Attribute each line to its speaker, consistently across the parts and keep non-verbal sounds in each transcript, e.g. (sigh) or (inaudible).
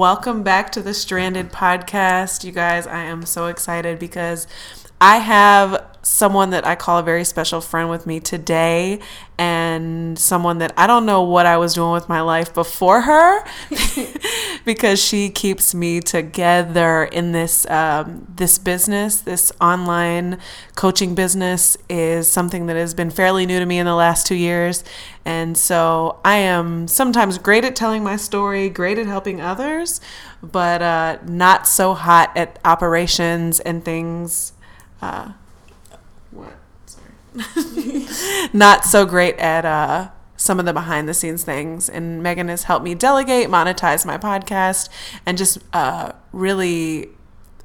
Speaker 1: Welcome back to the Stranded Podcast. You guys, I am so excited because I have someone that I call a very special friend with me today, and someone that I don't know what I was doing with my life before her, (laughs) because she keeps me together in this um, this business. This online coaching business is something that has been fairly new to me in the last two years, and so I am sometimes great at telling my story, great at helping others, but uh, not so hot at operations and things uh, what? Sorry. (laughs) Not so great at uh, some of the behind the scenes things. And Megan has helped me delegate, monetize my podcast, and just uh, really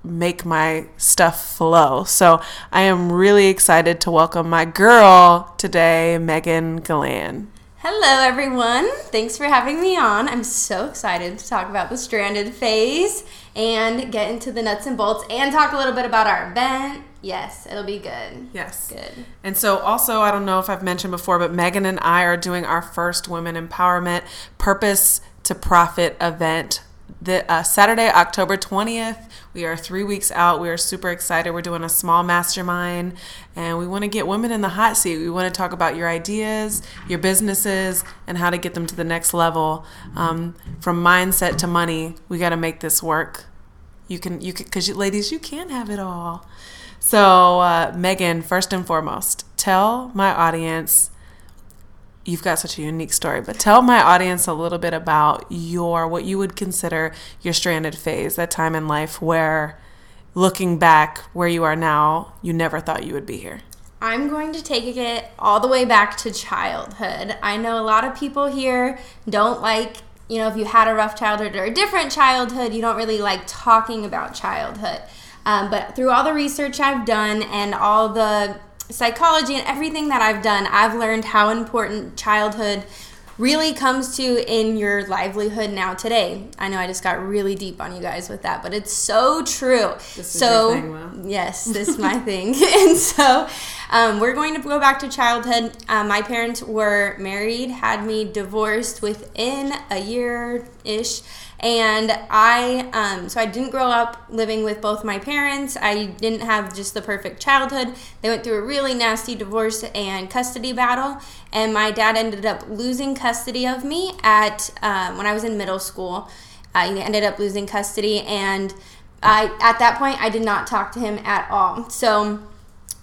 Speaker 1: make my stuff flow. So I am really excited to welcome my girl today, Megan Galane.
Speaker 2: Hello, everyone. Thanks for having me on. I'm so excited to talk about the stranded phase and get into the nuts and bolts and talk a little bit about our event Yes, it'll be good.
Speaker 1: Yes.
Speaker 2: Good.
Speaker 1: And so, also, I don't know if I've mentioned before, but Megan and I are doing our first Women Empowerment Purpose to Profit event the uh, Saturday, October 20th. We are three weeks out. We are super excited. We're doing a small mastermind and we want to get women in the hot seat. We want to talk about your ideas, your businesses, and how to get them to the next level. Um, from mindset to money, we got to make this work. You can, you can, because ladies, you can have it all. So, uh, Megan, first and foremost, tell my audience you've got such a unique story, but tell my audience a little bit about your what you would consider your stranded phase, that time in life where looking back where you are now, you never thought you would be here.
Speaker 2: I'm going to take it all the way back to childhood. I know a lot of people here don't like, you know, if you had a rough childhood or a different childhood, you don't really like talking about childhood. Um, but through all the research I've done and all the psychology and everything that I've done, I've learned how important childhood really comes to in your livelihood now today. I know I just got really deep on you guys with that, but it's so true. so
Speaker 1: thing,
Speaker 2: yes, (laughs) this is my thing. (laughs) and so um, we're going to go back to childhood. Uh, my parents were married, had me divorced within a year ish. And I, um, so I didn't grow up living with both my parents. I didn't have just the perfect childhood. They went through a really nasty divorce and custody battle. And my dad ended up losing custody of me at um, when I was in middle school. I ended up losing custody, and I at that point I did not talk to him at all. So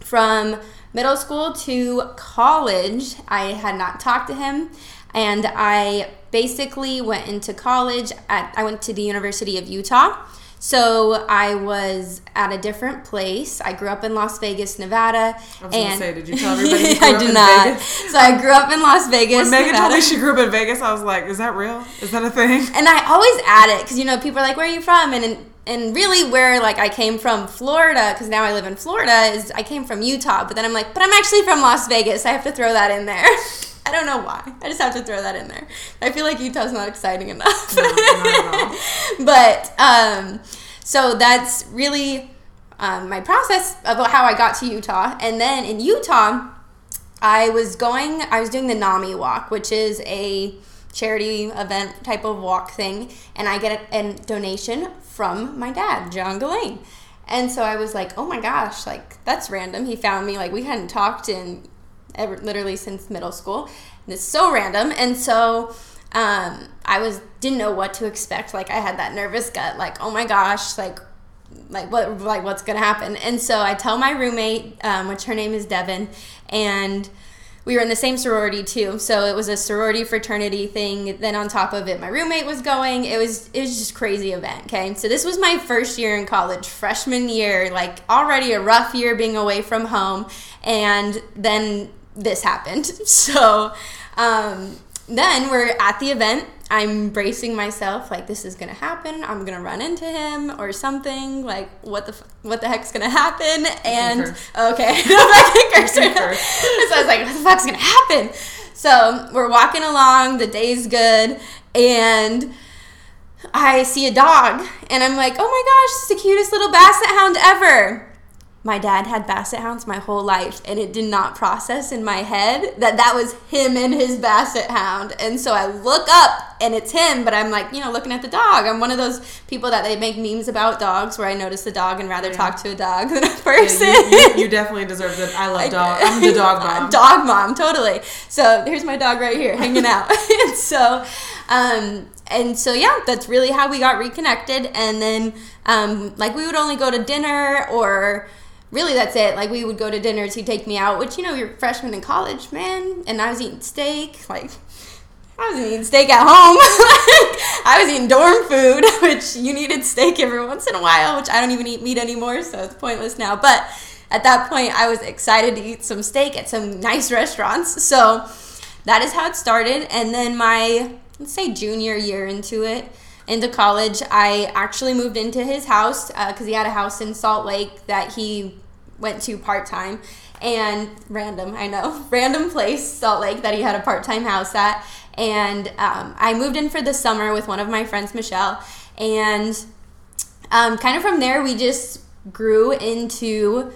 Speaker 2: from middle school to college, I had not talked to him, and I basically went into college at I went to the University of Utah. So I was at a different place. I grew up in Las Vegas, Nevada.
Speaker 1: I was and say, did you tell (laughs) everybody? You
Speaker 2: I did not. Vegas? So I grew up in Las Vegas.
Speaker 1: When Megan Nevada. told me she grew up in Vegas, I was like, "Is that real? Is that a thing?"
Speaker 2: And I always add it because you know people are like, "Where are you from?" And and really where like I came from Florida because now I live in Florida is I came from Utah, but then I'm like, but I'm actually from Las Vegas. I have to throw that in there. (laughs) I don't know why. I just have to throw that in there. I feel like Utah's not exciting enough. No, (laughs) but um, so that's really um, my process about how I got to Utah. And then in Utah, I was going, I was doing the NAMI walk, which is a charity event type of walk thing. And I get a, a donation from my dad, John Galane. And so I was like, oh my gosh, like that's random. He found me, like we hadn't talked in ever, literally since middle school. And it's so random. And so um, I was didn't know what to expect. Like I had that nervous gut, like oh my gosh, like like what like what's gonna happen. And so I tell my roommate, um, which her name is Devin, and we were in the same sorority too. So it was a sorority fraternity thing. Then on top of it, my roommate was going. It was it was just crazy event. Okay, so this was my first year in college, freshman year, like already a rough year being away from home, and then this happened. (laughs) So um, then we're at the event. I'm bracing myself like this is gonna happen. I'm gonna run into him or something. Like what the what the heck's gonna happen? And okay, (laughs) (laughs) so I was like, what the fuck's gonna happen? So we're walking along. The day's good, and I see a dog, and I'm like, oh my gosh, it's the cutest little basset hound ever my dad had basset hounds my whole life and it did not process in my head that that was him and his basset hound. And so i look up and it's him but i'm like you know looking at the dog. I'm one of those people that they make memes about dogs where i notice the dog and rather yeah. talk to a dog than a person
Speaker 1: yeah, you, you, you, (laughs) definitely deserve it. I love dog i'm the dog (laughs) mom.
Speaker 2: Dog mom totally. So here's my dog right here hanging out. (laughs) And so um and so yeah that's really how we got reconnected. And then um, like we would only go to dinner or really that's it. Like we would go to dinners, he'd take me out, which you know, you're freshman in college, man, and I was eating steak, like I was eating steak at home. (laughs) I was eating dorm food, (laughs) which you needed steak every once in a while, which I don't even eat meat anymore, so it's pointless now. But at that point, I was excited to eat some steak at some nice restaurants. So that is how it started. And then my, let's say, junior year into it, into college, I actually moved into his house because uh, he had a house in Salt Lake that he went to part time and random, I know, (laughs) random place, Salt Lake, that he had a part time house at. And um, I moved in for the summer with one of my friends, Michelle. And um, kind of from there, we just grew into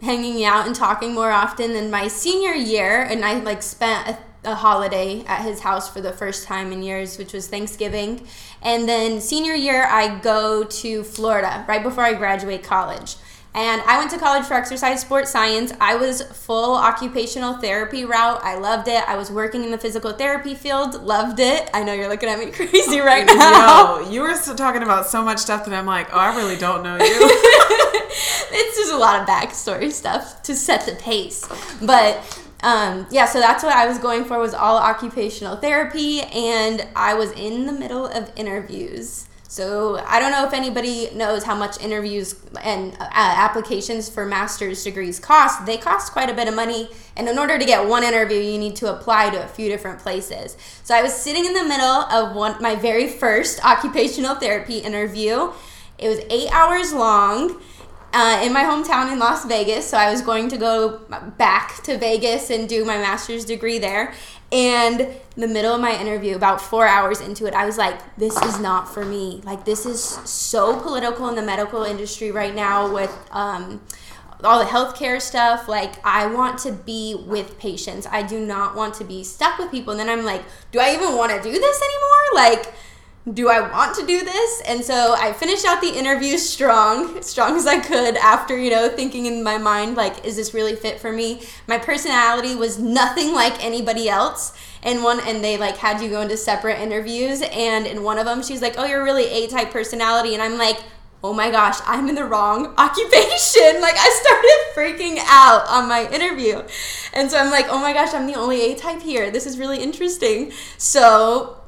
Speaker 2: hanging out and talking more often. And my senior year, and I like spent a, holiday at his house for the first time in years, which was Thanksgiving. And then senior year, I go to Florida right before I graduate college. And I went to college for exercise sports science. I was full occupational therapy route. I loved it. I was working in the physical therapy field. Loved it. I know you're looking at me (laughs) crazy oh, right now.
Speaker 1: Yo, you were talking about so much stuff that I'm like, oh, I really don't know you. (laughs)
Speaker 2: it's just a lot of backstory stuff to set the pace. But um, yeah, so that's what I was going for was all occupational therapy, and I was in the middle of interviews so I don't know if anybody knows how much interviews and uh, applications for master's degrees cost. They cost quite a bit of money, and in order to get one interview, you need to apply to a few different places. So I was sitting in the middle of one my very first occupational therapy interview. It was eight hours long. Uh, in my hometown in Las Vegas. So I was going to go back to Vegas and do my master's degree there. And the middle of my interview, about four hours into it, I was like, this is not for me. Like, this is so political in the medical industry right now with um, all the healthcare stuff. Like, I want to be with patients. I do not want to be stuck with people. And then I'm like, do I even want to do this anymore? Like, do I want to do this? And so I finished out the interview strong, strong as I could after, you know, thinking in my mind, like, is this really fit for me? My personality was nothing like anybody else. And one, and they like had you go into separate interviews. And in one of them, she's like, oh, you're really A type personality. And I'm like, oh my gosh, I'm in the wrong (laughs) occupation. Like I started freaking out on my interview. And so I'm like, oh my gosh, I'm the only A type here. This is really interesting. So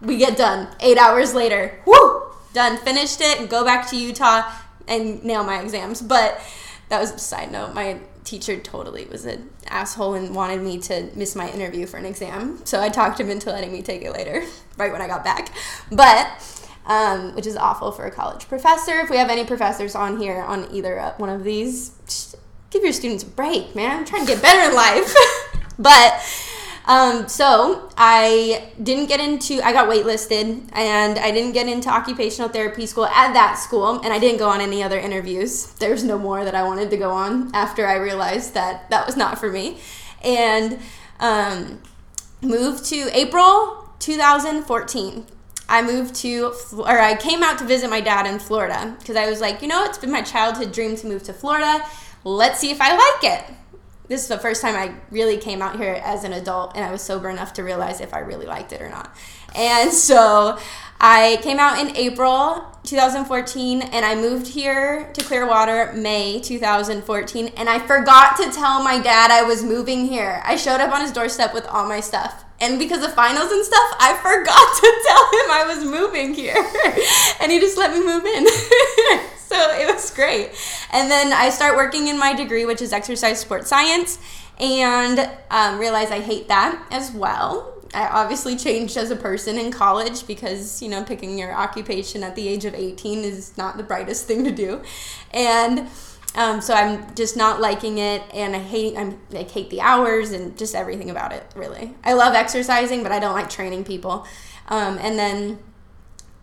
Speaker 2: we get done. Eight hours later, whoo, done, finished it, and go back to Utah and nail my exams. But that was a side note. My teacher totally was an asshole and wanted me to miss my interview for an exam. So I talked him into letting me take it later, (laughs) right when I got back. But um, which is awful for a college professor. If we have any professors on here on either uh, one of these, give your students a break, man. I'm trying to get better in life. (laughs) but um, so I didn't get into, I got waitlisted and I didn't get into occupational therapy school at that school and I didn't go on any other interviews. There's no more that I wanted to go on after I realized that that was not for me. And um, moved to April 2014. I moved to, or I came out to visit my dad in Florida because I was like, you know, it's been my childhood dream to move to Florida. Let's see if I like it this is the first time I really came out here as an adult and I was sober enough to realize if I really liked it or not. And (laughs) so I came out in April 2014 and I moved here to Clearwater May 2014 and I forgot to tell my dad I was moving here. I showed up on his doorstep with all my stuff. And because of finals and stuff, I forgot (laughs) to tell him I was moving here. (laughs) and he just let me move in. (laughs) so it was great. And then I start working in my degree, which is exercise sports science, and um, realize I hate that as well. I obviously changed as a person in college because, you know, picking your occupation at the age of 18 is not the brightest thing to do. And um, so I'm just not liking it, and I hate I'm I hate the hours and just everything about it. Really, I love exercising, but I don't like training people. Um, and then,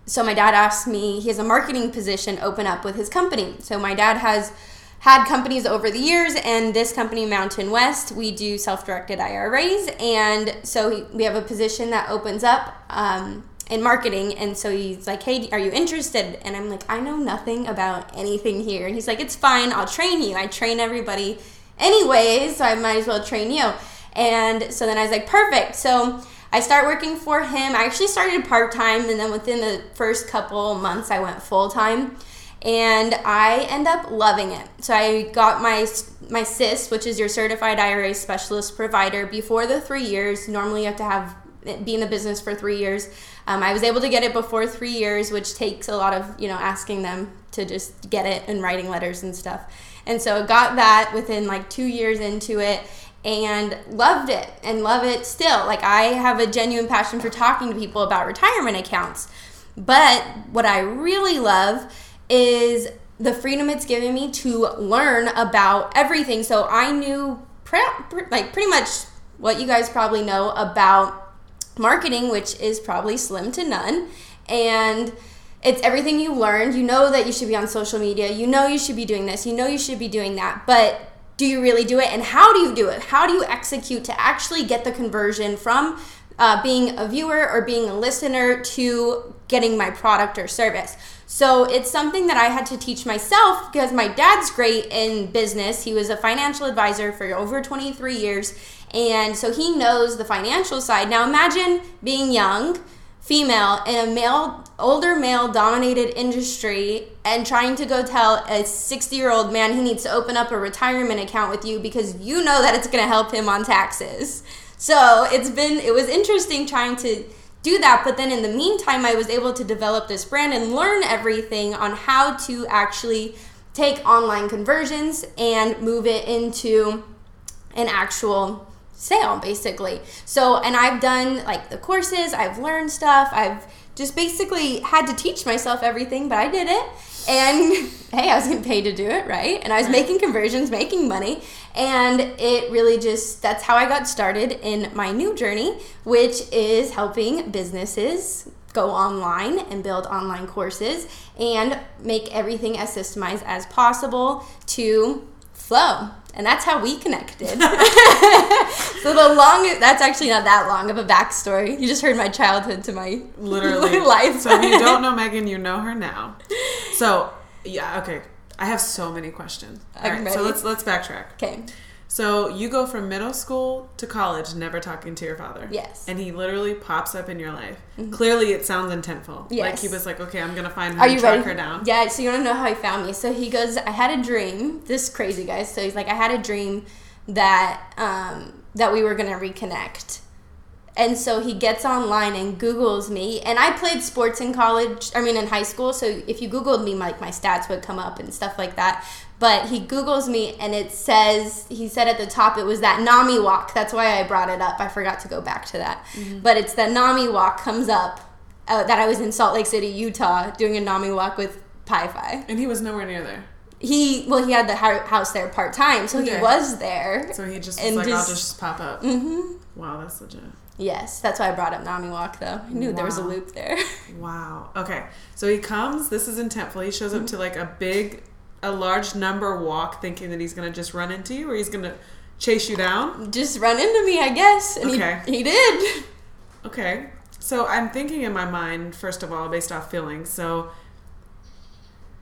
Speaker 2: so my dad asked me. He has a marketing position open up with his company. So my dad has had companies over the years, and this company, Mountain West, we do self-directed IRAs, and so we have a position that opens up. Um, in marketing and so he's like hey are you interested? And i'm like i know nothing about anything here. And he's like it's fine i'll train you. I train everybody anyways so i might as well train you. And so then i was like perfect. So i start working for him. I actually started part-time and then within the first couple months i went full-time and i end up loving it. So i got my my CIS which is your certified ira specialist provider before the three years. Normally you have to have be in the business for three years um, I was able to get it before three years, which takes a lot of you know asking them to just get it and writing letters and stuff. And so got that within like two years into it and loved it and love it still. Like I have a genuine passion for talking to people about retirement accounts. But what I really love is the freedom it's given me to learn about everything. So I knew pre- pre- like pretty much what you guys probably know about marketing, which is probably slim to none. And it's everything you learned. You know that you should be on social media. You know you should be doing this. You know you should be doing that. But do you really do it? And how do you do it? How do you execute to actually get the conversion from uh, being a viewer or being a listener to getting my product or service? So it's something that I had to teach myself because my dad's great in business. He was a financial advisor for over 23 years and so he knows the financial side. Now imagine being young, female, in a male, older male dominated industry and trying to go tell a 60 year old man he needs to open up a retirement account with you because you know that it's going to help him on taxes. So it's been, it was interesting trying to do that. But then in the meantime, I was able to develop this brand and learn everything on how to actually take online conversions and move it into an actual sale basically. So, and I've done like the courses, I've learned stuff, I've just basically had to teach myself everything, but I did it. And (laughs) hey, I was getting paid to do it, right? And I was making conversions, making money. And it really just, that's how I got started in my new journey, which is helping businesses go online and build online courses and make everything as systemized as possible to flow and that's how we connected. (laughs) so the long that's actually not that long of a backstory. You just heard my childhood to my (laughs)
Speaker 1: literally
Speaker 2: life.
Speaker 1: so if you don't (laughs) know Megan, you know her now. So yeah, okay. I have so many questions. All right, so let's let's backtrack.
Speaker 2: Okay.
Speaker 1: So you go from middle school to college never talking to your father.
Speaker 2: Yes.
Speaker 1: And he literally pops up in your life. Mm-hmm. Clearly it sounds intentful.
Speaker 2: Yes.
Speaker 1: Like he was like, okay, I'm gonna find her
Speaker 2: Are you
Speaker 1: track
Speaker 2: ready?
Speaker 1: her down.
Speaker 2: Yeah, so you wanna know how he found me. So he goes, I had a dream. This crazy guys. So he's like, I had a dream that um, that we were gonna reconnect. And so he gets online and Googles me. And I played sports in college, I mean, in high school. So if you Googled me, like my stats would come up and stuff like that. But he Googles me and it says, he said at the top it was that NAMI walk. That's why I brought it up. I forgot to go back to that. Mm-hmm. But it's the NAMI walk comes up uh, that I was in Salt Lake City, Utah, doing a NAMI walk with Pi Phi.
Speaker 1: And he was nowhere near there.
Speaker 2: He, well, he had the house there part time. So okay. he was there.
Speaker 1: So he just was like, just, I'll just pop up.
Speaker 2: Mm-hmm.
Speaker 1: Wow, that's legit.
Speaker 2: Yes, that's why I brought up Nami Walk though. I knew wow. there was a loop there. (laughs)
Speaker 1: wow. Okay. So he comes, this is intentful. He shows up to like a big a large number walk thinking that he's gonna just run into you or he's gonna chase you down?
Speaker 2: Just run into me, I guess. And
Speaker 1: okay.
Speaker 2: he, he did.
Speaker 1: Okay. So I'm thinking in my mind, first of all, based off feelings. So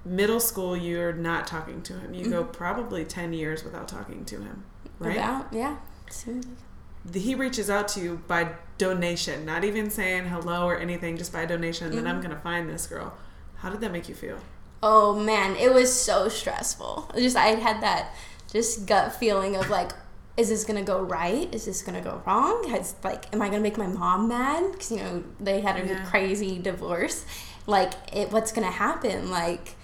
Speaker 1: middle school you're not talking to him. You mm-hmm. go probably ten years without talking to him. Right?
Speaker 2: About, yeah.
Speaker 1: He reaches out to you by donation, not even saying hello or anything, just by donation, and then I'm mm-hmm. gonna find this girl. How did that make you feel?
Speaker 2: Oh man, it was so stressful. Just I had that just gut feeling of like, is this gonna go right? Is this gonna go wrong? Has like, am I gonna make my mom mad? Because you know they had a
Speaker 1: Yeah.
Speaker 2: crazy divorce. Like, it, what's gonna happen? Like,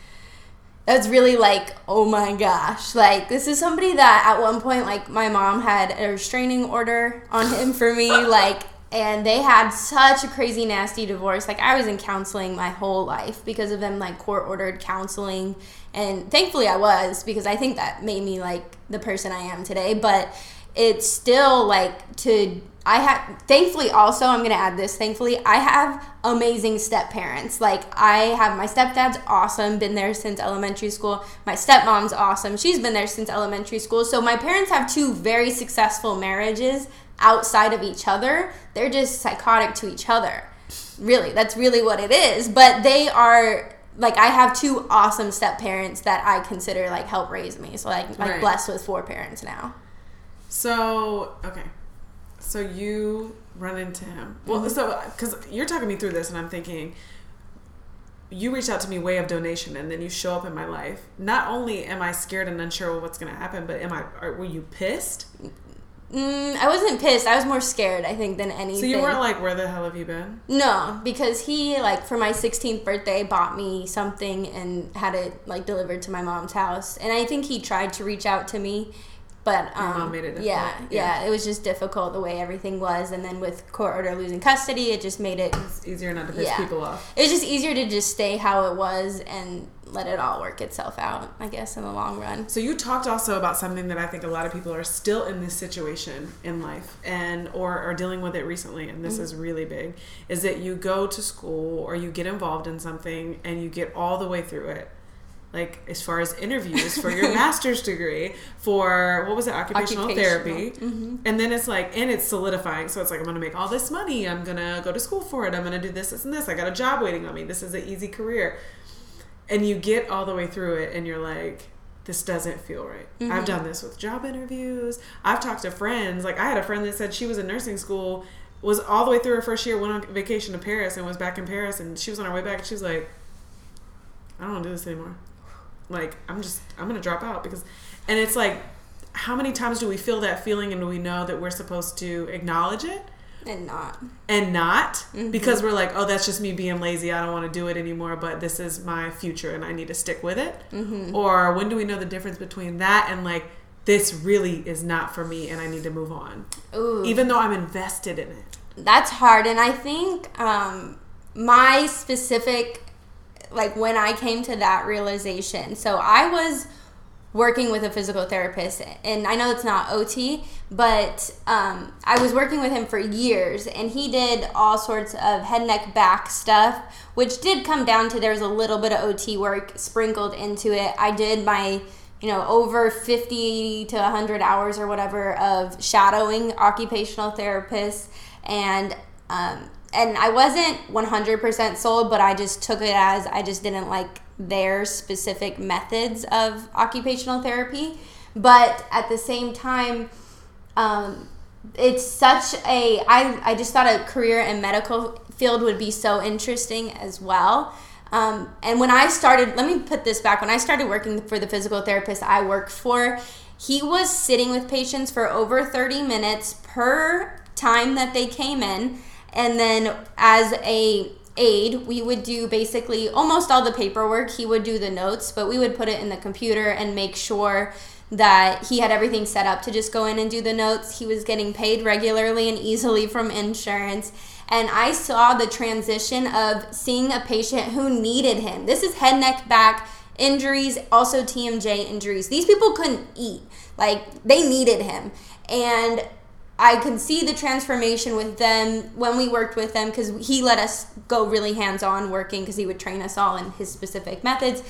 Speaker 2: that's really like, oh my gosh! Like, this is somebody that at one point, like, my mom had a restraining order on him for me. (laughs) Like, and they had such a crazy nasty divorce like i was in counseling my whole life because of them like court ordered counseling and thankfully i was because i think that made me like the person i am today but it's still like to i have thankfully also i'm gonna add this thankfully i have amazing step parents like i have my stepdad's awesome been there since elementary school my stepmom's awesome she's been there since elementary school so my parents have two very successful marriages outside of each other. They're just psychotic to each other. Really, that's really what it is. But they are like I have two awesome step parents that I consider like help raise me. So like like
Speaker 1: Right.
Speaker 2: blessed with four parents now.
Speaker 1: So okay, so you run into him. Well, so because you're talking me through this, and I'm thinking, you reached out to me way of donation, and then you show up in my life. Not only am I scared and unsure of what's going to happen, but am I? Are, were you pissed?
Speaker 2: Mm, I wasn't pissed. I was more scared, I think, than anything.
Speaker 1: So you weren't like, where the hell have you been?
Speaker 2: No, because he like for my 16th birthday bought me something and had it like delivered to my mom's house. And I think he tried to reach out to me, but um,
Speaker 1: mom made it
Speaker 2: yeah,
Speaker 1: difficult.
Speaker 2: yeah,
Speaker 1: Yeah.
Speaker 2: it was just difficult the way everything was. And then with court order losing custody, it just made it.
Speaker 1: It's easier not to piss
Speaker 2: Yeah.
Speaker 1: people off.
Speaker 2: It was just easier to just stay how it was and let it all work itself out. I guess in the long run.
Speaker 1: So you talked also about something that I think a lot of people are still in this situation in life and or are dealing with it recently and this is really big is that you go to school or you get involved in something and you get all the way through it. Like as far as interviews for your (laughs) master's degree for what was it occupational,
Speaker 2: Occupational.
Speaker 1: therapy. Mm-hmm. And then it's like and it's solidifying. So it's like I'm going to make all this money. I'm going to go to school for it. I'm going to do this this and this. I got a job waiting on me. This is an easy career and you get all the way through it and you're like this doesn't feel right i've mm-hmm. done this with job interviews i've talked to friends like i had a friend that said she was in nursing school was all the way through her first year went on vacation to paris and was back in paris and she was on her way back and she was like i don't want to do this anymore like i'm just i'm gonna drop out because and it's like how many times do we feel that feeling and do we know that we're supposed to acknowledge it
Speaker 2: And not.
Speaker 1: and not
Speaker 2: Mm-hmm.
Speaker 1: because we're like, oh, that's just me being lazy. I don't want to do it anymore, but this is my future and I need to stick with it.
Speaker 2: Mm-hmm.
Speaker 1: Or when do we know the difference between that and like, this really is not for me and I need to move on,
Speaker 2: Ooh.
Speaker 1: even though I'm invested in it?
Speaker 2: that's hard and i think um, my specific like when i came to that realization. So i was working with a physical therapist and i know it's not ot but um, i was working with him for years and he did all sorts of head neck back stuff which did come down to there was a little bit of ot work sprinkled into it. I did my you know over 50 to 100 hours or whatever of shadowing occupational therapists and um, and I wasn't 100% sold, but I just took it as I just didn't like their specific methods of occupational therapy. But at the same time, um, it's such a I, I just thought a career in medical field would be so interesting as well. Um, and when i started let me put this back. When i started working for the physical therapist i worked for he was sitting with patients for over 30 minutes per time that they came in and then as a aide we would do basically almost all the paperwork he would do the notes but we would put it in the computer and make sure that he had everything set up to just go in and do the notes. He was getting paid regularly and easily from insurance. And I saw the transition of seeing a patient who needed him. This is head, neck, back injuries, also TMJ injuries. These people couldn't eat. Like, they needed him. And I can see the transformation with them when we worked with them because he let us go really hands on working because he would train us all in his specific methods.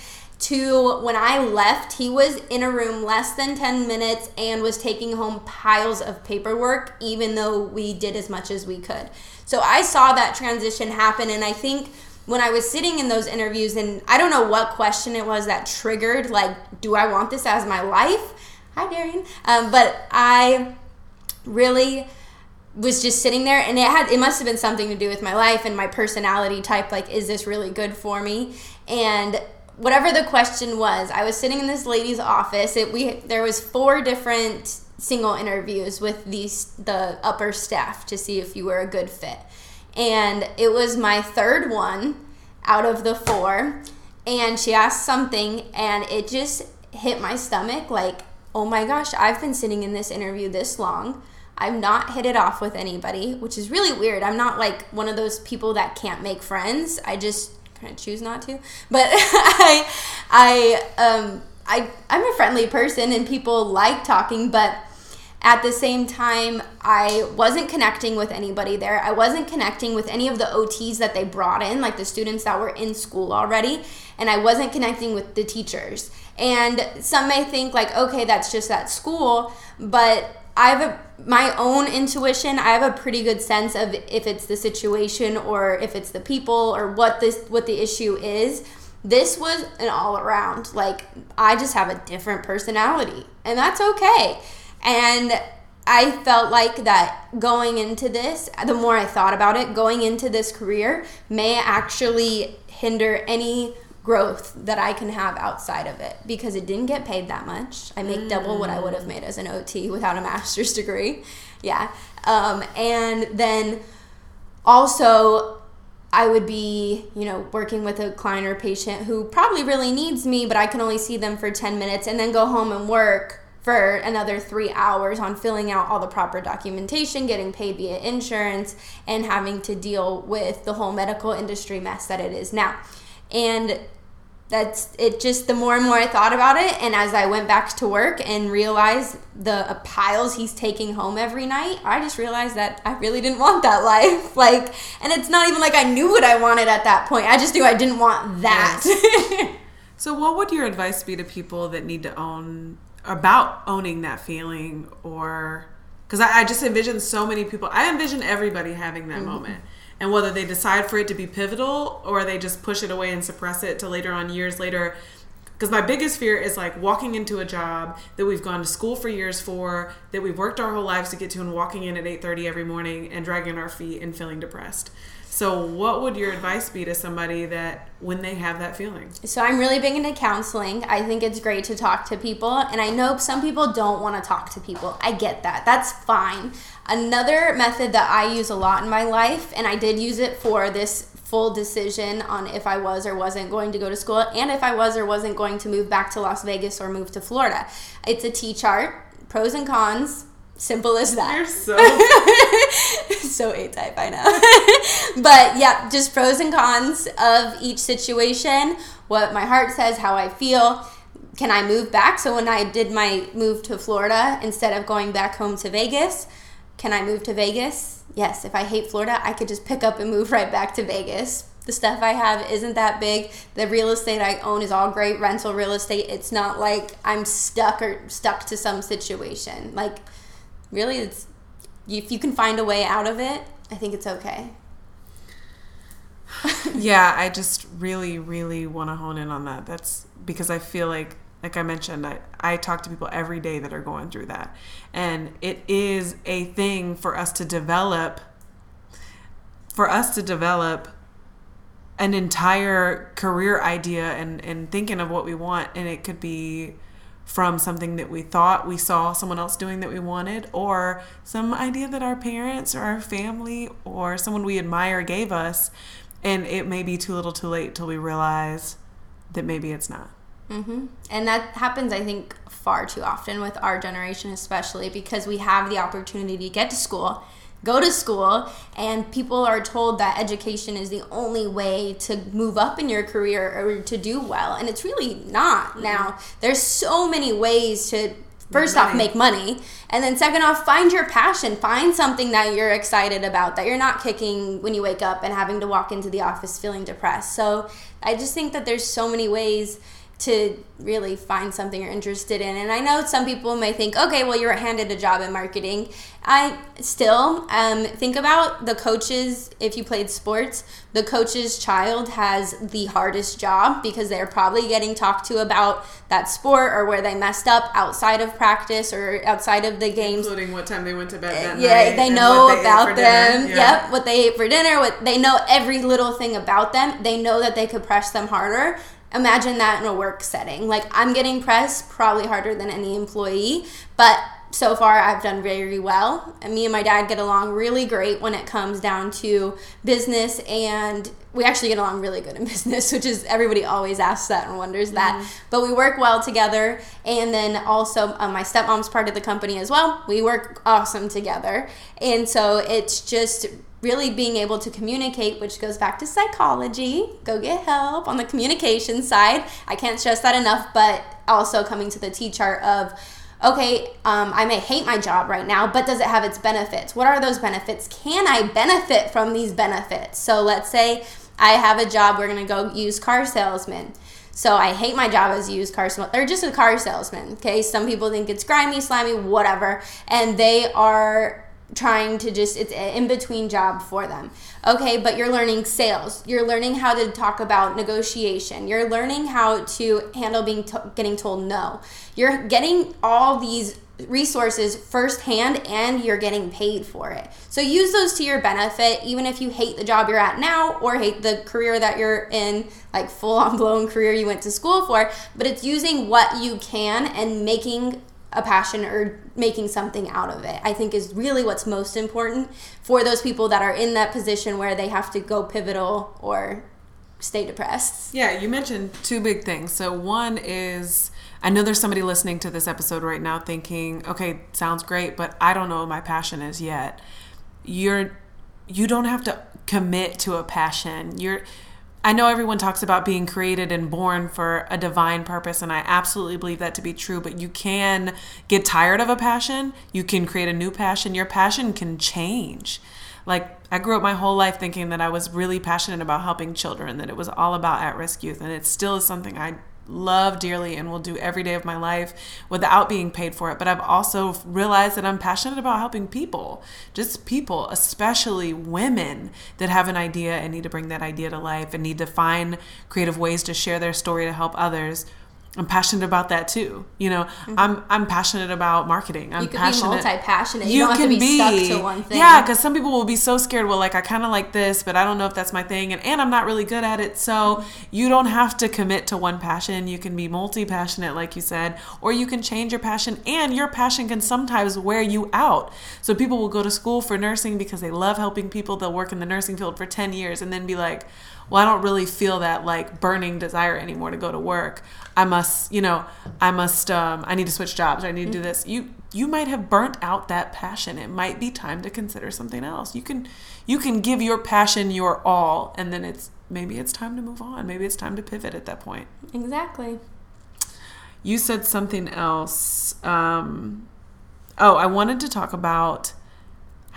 Speaker 2: To when I left, he was in a room less than 10 minutes and was taking home piles of paperwork, even though we did as much as we could. So I saw that transition happen, and I think when I was sitting in those interviews, and I don't know what question it was that triggered, like, do I want this as my life? Hi, Darian. Um, but I really was just sitting there and it had it must have been something to do with my life and my personality type like is this really good for me? And whatever the question was i was sitting in this lady's office. It we there was four different single interviews with these the upper staff to see if you were a good fit. And it was my third one out of the four. And she asked something and it just hit my stomach like oh my gosh i've been sitting in this interview this long I've not hit it off with anybody, which is really weird. I'm not like one of those people that can't make friends. I just kind of choose not to. But (laughs) I, I, um, I, I'm a friendly person and people like talking, but at the same time, I wasn't connecting with anybody there. I wasn't connecting with any of the OTs that they brought in, like the students that were in school already, and I wasn't connecting with the teachers. And some may think, like, okay, that's just at school, but I have a my own intuition. I have a pretty good sense of if it's the situation or if it's the people or what this what the issue is. This was an all around like I just have a different personality and that's okay. And I felt like that going into this, the more I thought about it, going into this career may actually hinder any growth that I can have outside of it because it didn't get paid that much. I make mm. double what I would have made as an OT without a (laughs) master's degree. Yeah. Um, and then also, I would be, you know, working with a client or patient who probably really needs me, but I can only see them for 10 minutes and then go home and work for another three hours on filling out all the proper documentation, getting paid via insurance, and having to deal with the whole medical industry mess that it is now. And that's it just the more and more I thought about it and as I went back to work and realized the uh, piles he's taking home every night I just realized that I really didn't want that (laughs) life like and it's not even like I knew what I wanted at that point I just knew I didn't want that
Speaker 1: yes. (laughs) so what would your advice be to people that need to own about owning that feeling or because I, I, just envision so many people I envision everybody having that mm-hmm. moment. And whether they decide for it to be pivotal or they just push it away and suppress it to later on years later. Because my biggest fear is like walking into a job that we've gone to school for years for that we've worked our whole lives to get to and walking in at 8.30 every morning and dragging our feet and feeling depressed so what would your advice be to somebody that when they have that feeling?
Speaker 2: So i'm really big into counseling. I think it's great to talk to people and i know some people don't want to talk to people. I get that. That's fine. Another method that I use a lot in my life, and I did use it for this full decision on if I was or wasn't going to go to school and if I was or wasn't going to move back to Las Vegas or move to Florida. It's a T chart, pros and cons. Simple as that.
Speaker 1: You're so (laughs)
Speaker 2: so A type, I know. (laughs) but yeah, just pros and cons of each situation, what my heart says, how I feel. Can I move back? So when I did my move to Florida, instead of going back home to Vegas, can I move to Vegas? Yes. If I hate Florida, I could just pick up and move right back to Vegas. The stuff I have isn't that big. The real estate I own is all great rental real estate. It's not like I'm stuck or stuck to some situation. Like, really, it's if you can find a way out of it, I think it's okay. (laughs)
Speaker 1: yeah, I just really, really want to hone in on that. That's because I feel like like I mentioned, I, I talk to people every day that are going through that. And it is a thing for us to develop, for us to develop an entire career idea and, and thinking of what we want. And it could be from something that we thought we saw someone else doing that we wanted, or some idea that our parents or our family or someone we admire gave us. And it may be too little too late till we realize that maybe it's not.
Speaker 2: Mm-hmm. And that happens, I think, far too often with our generation, especially because we have the opportunity to get to school, go to school, and people are told that education is the only way to move up in your career or to do well. And it's really not. Mm-hmm. Now, there's so many ways to first off make money and then second off find your passion find something that you're excited about that you're not kicking when you wake up and having to walk into the office feeling depressed so i just think that there's so many ways to really find something you're interested in. And I know some people may think, okay, well, you're handed a job in marketing. I still um, think about the coaches, if you played sports, the coach's child has the hardest job because they're probably getting talked to about that sport or where they messed up outside of practice or outside of the games.
Speaker 1: Including what time they went to bed that
Speaker 2: yeah, they know
Speaker 1: they
Speaker 2: about them.
Speaker 1: Yeah.
Speaker 2: Yep, what they ate for dinner. What they know every little thing about them. They know that they could press them harder. Imagine that in a work setting. Like I'm getting pressed probably harder than any employee, but so far I've done very well. And me and my dad get along really great when it comes down to business and we actually get along really good in (laughs) business, which is everybody always asks that and wonders that. But we work well together. And then also, uh, my stepmom's part of the company as well. We work awesome together. And so it's just really being able to communicate, which goes back to psychology. Go get help on the communication side. I can't stress that enough, but also coming to the T chart of, okay, um, I may hate my job right now, but does it have its benefits? What are those benefits? Can I benefit from these benefits? So let's say I have a job, we're gonna go used car salesman. So I hate my job as a used car salesman, or just a car salesman. Okay, some people think it's grimy, slimy, whatever, and they are trying to just it's an in between job for them. Okay, but you're learning sales. You're learning how to talk about negotiation. You're learning how to handle being to- getting told no. You're getting all these resources firsthand and you're getting paid for it. So use those to your benefit even if you hate the job you're at now or hate the career that you're in, like full on blown career you went to school for, but it's using what you can and making a passion or making something out of it. I think is really what's most important for those people that are in that position where they have to go pivotal or stay depressed.
Speaker 1: Yeah, you mentioned two big things. So one is I know there's somebody listening to this episode right now thinking, "Okay, sounds great, but I don't know what my passion is yet." You're you don't have to commit to a passion. You're I know everyone talks about being created and born for a divine purpose, and I absolutely believe that to be true. But you can get tired of a passion, you can create a new passion. Your passion can change. Like, I grew up my whole life thinking that I was really passionate about helping children, that it was all about at risk youth, and it still is something I love dearly and will do every day of my life without being paid for it. But I've also realized that I'm passionate about helping people, just people, especially women that have an idea and need to bring that idea to life and need to find creative ways to share their story to help others. I'm passionate about that too. You know, mm-hmm. I'm I'm passionate about marketing. I'm
Speaker 2: You could
Speaker 1: passionate.
Speaker 2: be multi-passionate. You, don't have to be, stuck to one thing.
Speaker 1: Yeah, because some people will be so scared. Well, like I kind of like this, but I don't know if that's my thing, and and I'm not really good at it. So mm-hmm. you don't have to commit to one passion. You can be multi-passionate, like you said, or you can change your passion, and your passion can sometimes wear you out. So people will go to school for nursing because they love helping people. They'll work in the nursing field for ten years, and then be like, well, I don't really feel that like burning desire anymore to go to work. I must, you know, I must, um, I need to switch jobs. Or I need to do this. You, you might have burnt out that passion. It might be time to consider something else. You can, you can give your passion your all, and then it's maybe it's time to move on. Maybe it's time to pivot at that point.
Speaker 2: Exactly.
Speaker 1: You said something else. Um, oh, I wanted to talk about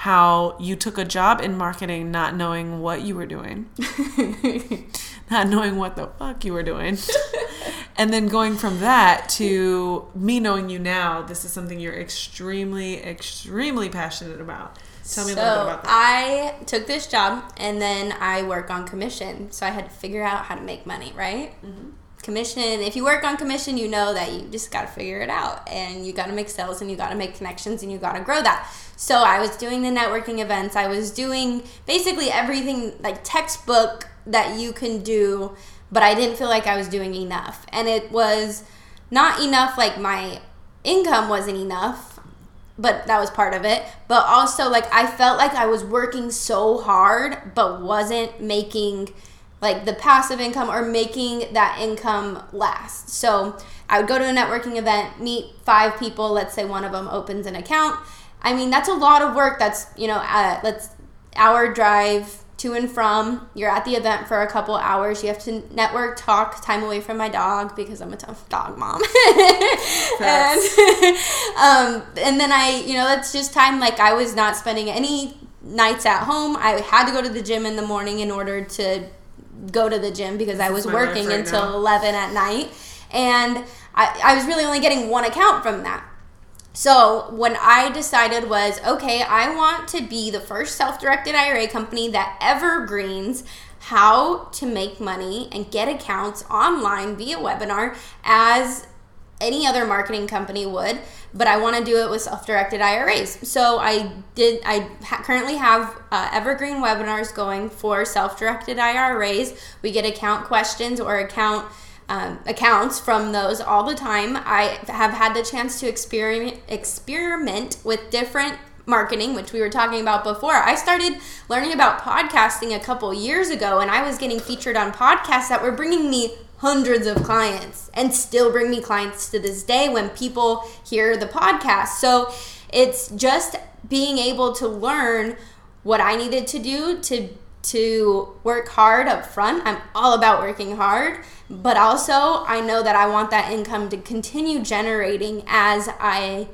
Speaker 1: how you took a job in marketing not knowing what you were doing, (laughs) not knowing what the fuck you were doing. and then going from that to me knowing you now, this is something you're extremely, extremely passionate about. Tell me a little bit about that.
Speaker 2: I took this job and then I work on commission. So I had to figure out how to make money, right?
Speaker 1: Mm-hmm.
Speaker 2: Commission, if you work on commission, you know that you just got to figure it out and you got to make sales and you got to make connections and you got to grow that. So I was doing the networking events. I was doing basically everything like textbook that you can do, but I didn't feel like I was doing enough. And it was not enough, like my income wasn't enough but that was part of it. But also, like, I felt like I was working so hard, but wasn't making like the passive income or making that income last. So I would go to a networking event, meet five people. Let's say one of them opens an account. I mean, that's a lot of work. That's you know, uh, let's hour drive to and from. You're at the event for a couple hours. You have to network, talk, time away from my dog because I'm a tough dog mom. (laughs) and, (laughs) um, and then I, you know, that's just time like I was not spending any nights at home. I had to go to the gym in the morning in order to go to the gym because I was working
Speaker 1: right
Speaker 2: until
Speaker 1: now.
Speaker 2: 11 at night. And I, I was really only getting one account from that. So, what I decided was okay, I want to be the first self directed IRA company that evergreens how to make money and get accounts online via webinar as any other marketing company would, but I want to do it with self-directed IRAs. So I did. I ha- currently have uh, evergreen webinars going for self-directed IRAs. We get account questions or account um, accounts from those all the time. I have had the chance to experiment experiment with different marketing, which we were talking about before. I started learning about podcasting a couple years ago, and I was getting featured on podcasts that were bringing me hundreds of clients and still bring me clients to this day when people hear the podcast. So it's just being able to learn what I needed to do to to work hard up front. I'm all about working hard, but also I know that I want that income to continue generating as I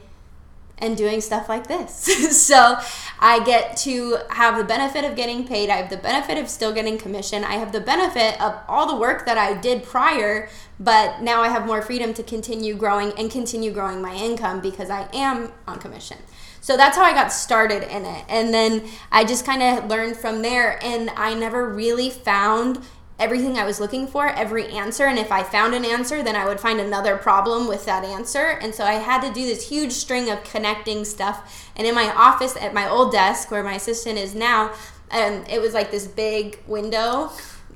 Speaker 2: am doing stuff like this. (laughs) so I get to have the benefit of getting paid. I have the benefit of still getting commission. I have the benefit of all the work that I did prior, but now I have more freedom to continue growing and continue growing my income because I am on commission. So that's how I got started in it. And then I just kind of learned from there. And I never really found everything I was looking for, every answer. And if I found an answer, then I would find another problem with that answer. And so I had to do this huge string of connecting stuff. And in my office at my old desk, where my assistant is now, um, it was like this big window.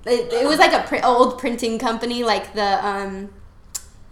Speaker 2: It, it was like a pr- old printing company, like the um,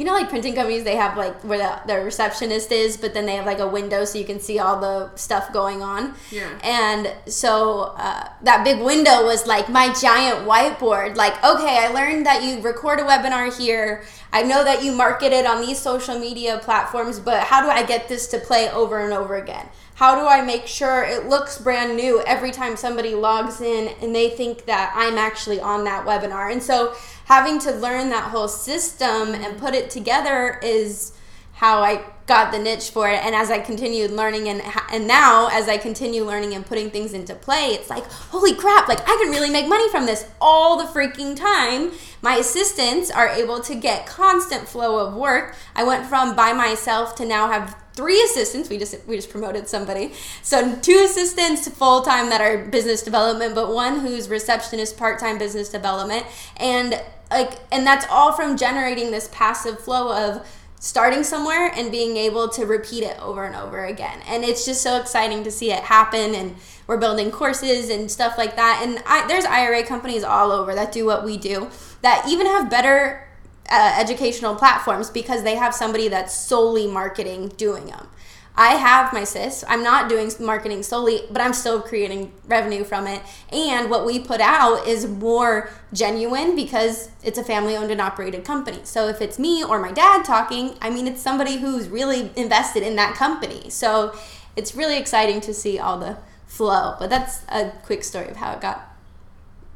Speaker 2: you know like printing companies they have like where the, receptionist is but then they have like a window so you can see all the stuff going on.
Speaker 1: Yeah.
Speaker 2: and so uh, that big window was like my giant whiteboard. Like okay i learned that you record a webinar here. I know that you market it on these social media platforms but how do i get this to play over and over again how do I make sure it looks brand new every time somebody logs in and they think that I'm actually on that webinar? And so having to learn that whole system and put it together is how I got the niche for it. And as I continued learning and and now as I continue learning and putting things into play, it's like, holy crap, like I can really make money from this all the freaking time. My assistants are able to get constant flow of work. I went from by myself to now have three assistants. We just we just promoted somebody. So two assistants full time that are business development, but one who's receptionist part time business development, and like and that's all from generating this passive flow of starting somewhere and being able to repeat it over and over again. And it's just so exciting to see it happen and we're building courses and stuff like that. And I, there's IRA companies all over that do what we do that even have better uh, educational platforms because they have somebody that's solely marketing doing them. I have my sis. I'm not doing marketing solely, but I'm still creating revenue from it. And what we put out is more genuine because it's a family owned and operated company. So if it's me or my dad talking, I mean, it's somebody who's really invested in that company. So it's really exciting to see all the flow. But that's a quick story of how it got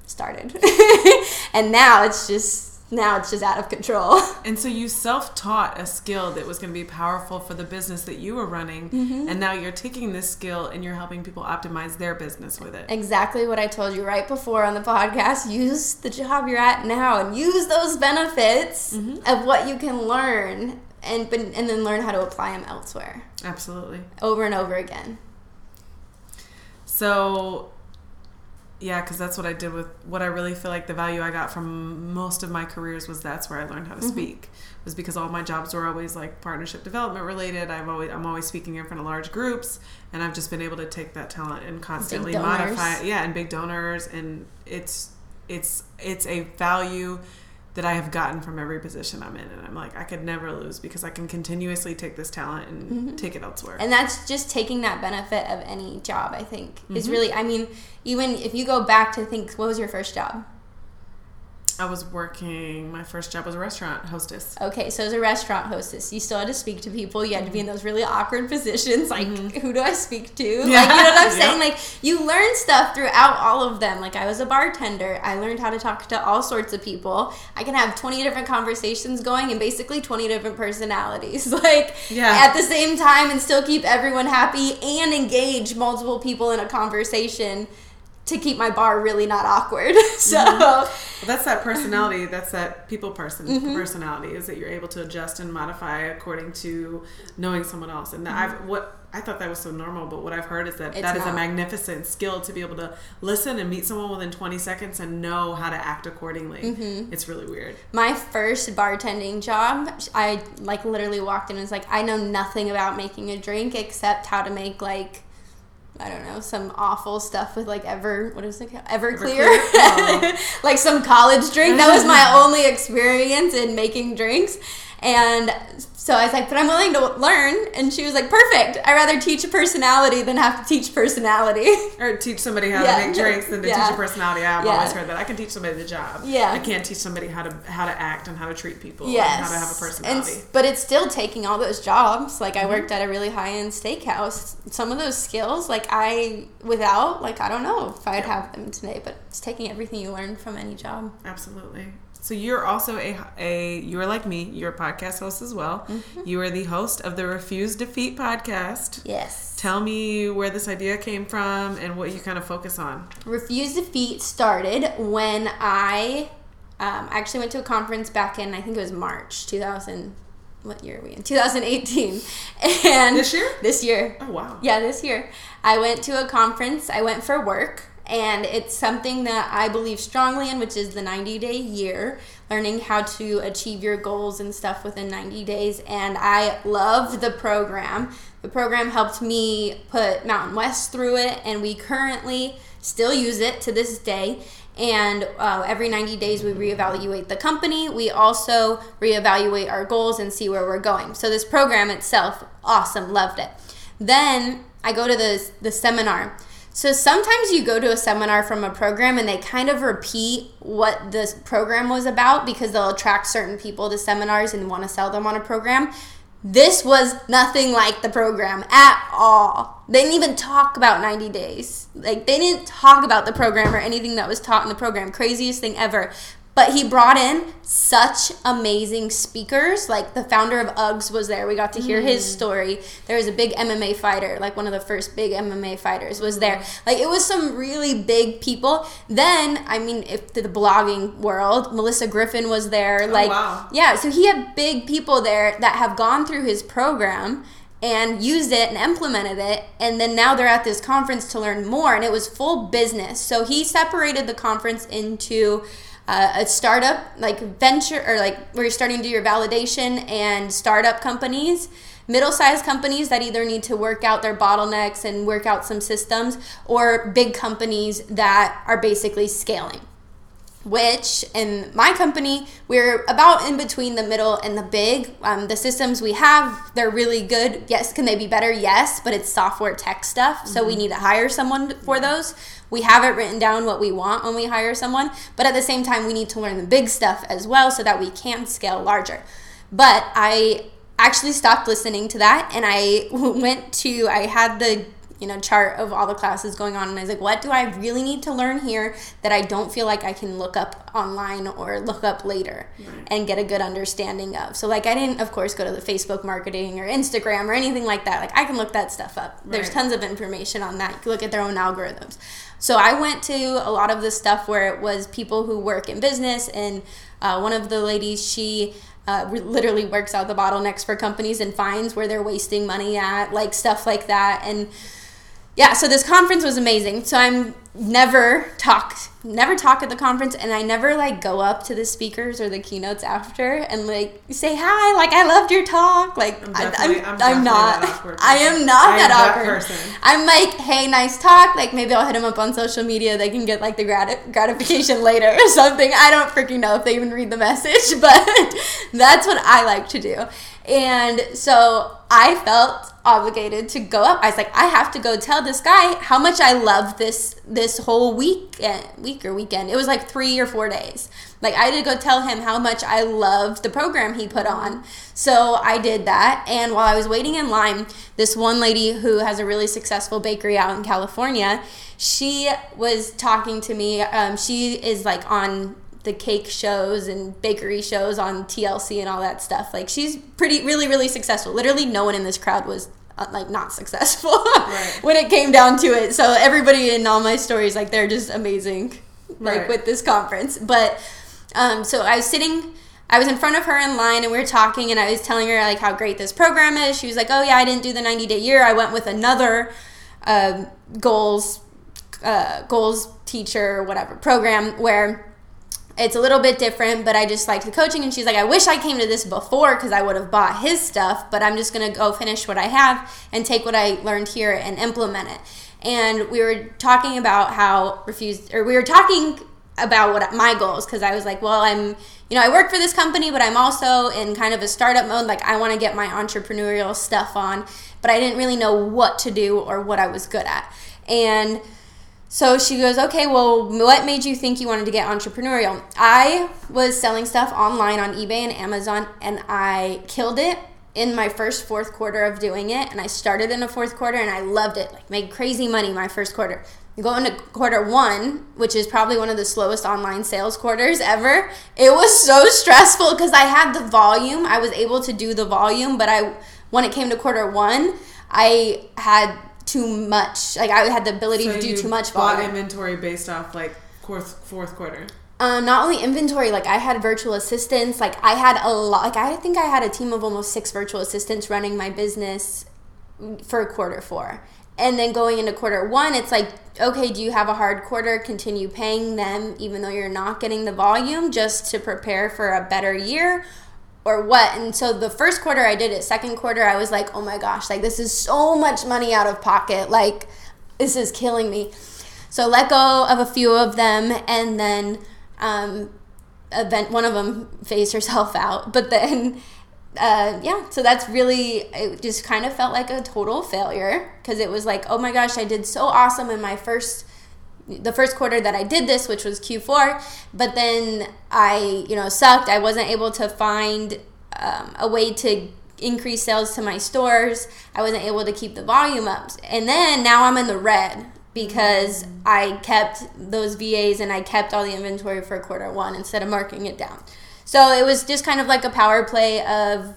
Speaker 2: started. (laughs) and now it's just now it's just out of control. (laughs)
Speaker 1: And so you self taught a skill that was going to be powerful for the business that you were running.
Speaker 2: Mm-hmm.
Speaker 1: And now you're taking this skill and you're helping people optimize their business with it.
Speaker 2: Exactly what I told you right before on the podcast. Use the job you're at now and use those benefits
Speaker 1: Mm-hmm.
Speaker 2: of what you can learn and, and then learn how to apply them elsewhere
Speaker 1: Absolutely.
Speaker 2: over and over again.
Speaker 1: So, yeah, because that's what I did with what I really feel like the value I got from most of my careers was that's where I learned how to mm-hmm. speak. Was because all my jobs were always like partnership development related. I've always I'm always speaking in front of large groups, and I've just been able to take that talent and constantly modify. it. Yeah, and big donors, and it's it's it's a value that I have gotten from every position I'm in, and I'm like I could never lose because I can continuously take this talent and take it elsewhere.
Speaker 2: And that's just taking that benefit of any job, I think,
Speaker 1: Mm-hmm.
Speaker 2: is really, I mean, even if you go back to think, what was your first job?
Speaker 1: I was working. My first job was a restaurant hostess.
Speaker 2: Okay, so as a restaurant hostess, you still had to speak to people. You had to be in those really awkward positions, like who do I speak to? Like you know what I'm
Speaker 1: Mm-hmm. (laughs)
Speaker 2: Saying? Like you learn stuff throughout all of them. Like I was a bartender. I learned how to talk to all sorts of people. I can have 20 different conversations going and basically 20 different personalities. (laughs) Like
Speaker 1: Yeah.
Speaker 2: at the same time and still keep everyone happy and engage multiple people in a conversation to keep my bar really not awkward. (laughs) so
Speaker 1: Well, that's that personality. That's that people person
Speaker 2: Mm-hmm.
Speaker 1: personality. Is that you're able to adjust and modify according to knowing someone else. And I've what I thought that was so normal, but what I've heard is that
Speaker 2: Mm-hmm. It's
Speaker 1: that is a magnificent skill to be able to listen and meet someone within 20 seconds and know how to act accordingly.
Speaker 2: Mm-hmm.
Speaker 1: It's really weird.
Speaker 2: my first bartending job, I like literally walked in and was like, I know nothing about making a drink except how to make like I don't know, some awful stuff with like ever what is it called? Everclear.
Speaker 1: Everclear? (laughs) Oh.
Speaker 2: like some college drink. That was my (laughs) only experience in making drinks. And so I was like, but I'm willing to learn. And she was like, perfect. I'd rather teach a personality than have to teach personality. (laughs)
Speaker 1: Or teach somebody how
Speaker 2: Yeah.
Speaker 1: to make drinks than to
Speaker 2: Yeah.
Speaker 1: teach a personality. I've always heard that. I can teach somebody the job.
Speaker 2: Yeah.
Speaker 1: I can't teach somebody how to how to act and how to treat people
Speaker 2: yes.
Speaker 1: and how to have a personality.
Speaker 2: And, but it's still taking all those jobs. Like
Speaker 1: Mm-hmm.
Speaker 2: I worked at a really high end steakhouse. Some of those skills, like I without, like I don't know if I'd have them today. But it's taking everything you learn from any job.
Speaker 1: Absolutely. So you're also a a you're like me. You're a podcast host as well.
Speaker 2: Mm-hmm.
Speaker 1: You are the host of the Refuse Defeat podcast.
Speaker 2: Yes.
Speaker 1: Tell me where this idea came from and what you kind of focus on.
Speaker 2: Refuse Defeat started when I um, actually went to a conference back in I think it was March 2000. What year are we in? 2018. (laughs) And
Speaker 1: This year?
Speaker 2: This year.
Speaker 1: Oh wow.
Speaker 2: Yeah, this year. I went to a conference. I went for work, and it's something that I believe strongly in, which is the 90 day year, learning how to achieve your goals and stuff within 90 days. And I loved the program. The program helped me put Mountain West through it, and we currently still use it to this day. And uh, every 90 days, we reevaluate the company. We also reevaluate our goals and see where we're going. So, this program itself, awesome, loved it. Then I go to the, the seminar. So, sometimes you go to a seminar from a program and they kind of repeat what the program was about because they'll attract certain people to seminars and want to sell them on a program. This was nothing like the program at all. They didn't even talk about 90 days. Like, they didn't talk about the program or anything that was taught in the program. Craziest thing ever. But he brought in such amazing speakers. Like, the founder of Uggs was there. We got to hear his mm. story. There was a big MMA fighter, like one of the first big MMA fighters was there. Mm. Like, it was some really big people. Then, I mean, if the blogging world, Melyssa Griffin was there. Oh, like,
Speaker 1: wow.
Speaker 2: yeah, so he had big people there that have gone through his program and used it and implemented it and then now they're at this conference to learn more and it was full business so he separated the conference into uh, a startup like venture or like where you're starting to do your validation and startup companies middle-sized companies that either need to work out their bottlenecks and work out some systems or big companies that are basically scaling which in my company we're about in between the middle and the big. Um, the systems we have they're really good. Yes can they be better? Yes but it's software tech stuff so we need to hire someone for those. We have it written down what we want when we hire someone but at the same time we need to learn the big stuff as well so that we can scale larger. But i actually stopped listening to that and i (laughs) went to i had the you know chart of all the classes going on and I was like what do I really need to learn here that I don't feel like I can look up online or look up later and get a good understanding of? So like I didn't of course go to the Facebook marketing or Instagram or anything like that. Like I can look that stuff up. There's tons of information on that. You can look at their own algorithms. So I went to a lot of the stuff where it was people who work in business and uh, one of the ladies she uh, literally works out the bottlenecks for companies and finds where they're wasting money at like stuff like that. And yeah so this conference was amazing. So i'm never talk never talk at the conference and i never like go up to the speakers or the keynotes after and like say hi like i loved your talk. Like
Speaker 1: I'm
Speaker 2: I, I'm,
Speaker 1: I'm
Speaker 2: I'm not.
Speaker 1: awkward (laughs)
Speaker 2: i am not
Speaker 1: I am
Speaker 2: that
Speaker 1: that
Speaker 2: awkward.
Speaker 1: person.
Speaker 2: i'm like hey nice talk. Like maybe i'll hit them up on social media. They can get like the grat- gratification (laughs) later or something. I don't freaking know if they even read the message (laughs) but that's what i like to do. And so I felt obligated to go up. I was like, I have to go tell this guy how much I love this this whole week week or weekend. It was like three or four days. Like I had to go tell him how much I loved the program he put on. So I did that. And while I was waiting in line, this one lady who has a really successful bakery out in California, she was talking to me. Um, she is like on the cake shows and bakery shows on TLC and all that stuff. Like she's pretty really really successful. Literally no one in this crowd was uh, like not successful (laughs) right. when it came down to it. So everybody in all my stories, like they're just amazing, like right. with this conference. But um, so I was sitting. I was in front of her in line and we were talking and I was telling her like how great this program is. She was like, "Oh yeah, I didn't do the 90 day year. I went with another um, goals uh, goals teacher whatever program where it's a little bit different, but I just liked the coaching. And she's like, I wish I came to this before because I would have bought his stuff, but I'm just going to go finish what I have and take what I learned here and implement it. And we were talking about how refused, or we were talking about what my goals because I was like, well, I'm, you know, I work for this company, but I'm also in kind of a startup mode. Like, I want to get my entrepreneurial stuff on, but I didn't really know what to do or what I was good at. And so she goes, okay, well, what made you think you wanted to get entrepreneurial? I was selling stuff online on eBay and Amazon, and I killed it in my first fourth quarter of doing it. And I started in the fourth quarter, and I loved it. Like, made crazy money my first quarter. You go into quarter one, which is probably one of the slowest online sales quarters ever. It was so stressful because I had the volume. I was able to do the volume, but I, when it came to quarter one, I had too much. Like I had the ability so to do too much
Speaker 1: bought volume. inventory based off like fourth fourth quarter.
Speaker 2: Um, not only inventory, like I had virtual assistants. Like I had a lot. Like I think I had a team of almost six virtual assistants running my business for quarter four. And then going into quarter one, it's like, okay, do you have a hard quarter? Continue paying them even though you're not getting the volume just to prepare for a better year? Or what. And so the first quarter i did it second quarter i was like oh my gosh like this is so much money out of pocket. Like this is killing me. So let go of a few of them and then um, event one of them phased herself out. (laughs) But then uh, yeah so that's really it just kind of felt like a total failure because it was like oh my gosh i did so awesome in my first the first quarter that I did this, which was Q4, but then I, you know, sucked. I wasn't able to find um, a way to increase sales to my stores. I wasn't able to keep the volume up. And then now I'm in the red because I kept those VAs and I kept all the inventory for quarter one instead of marking it down. So it was just kind of like a power play of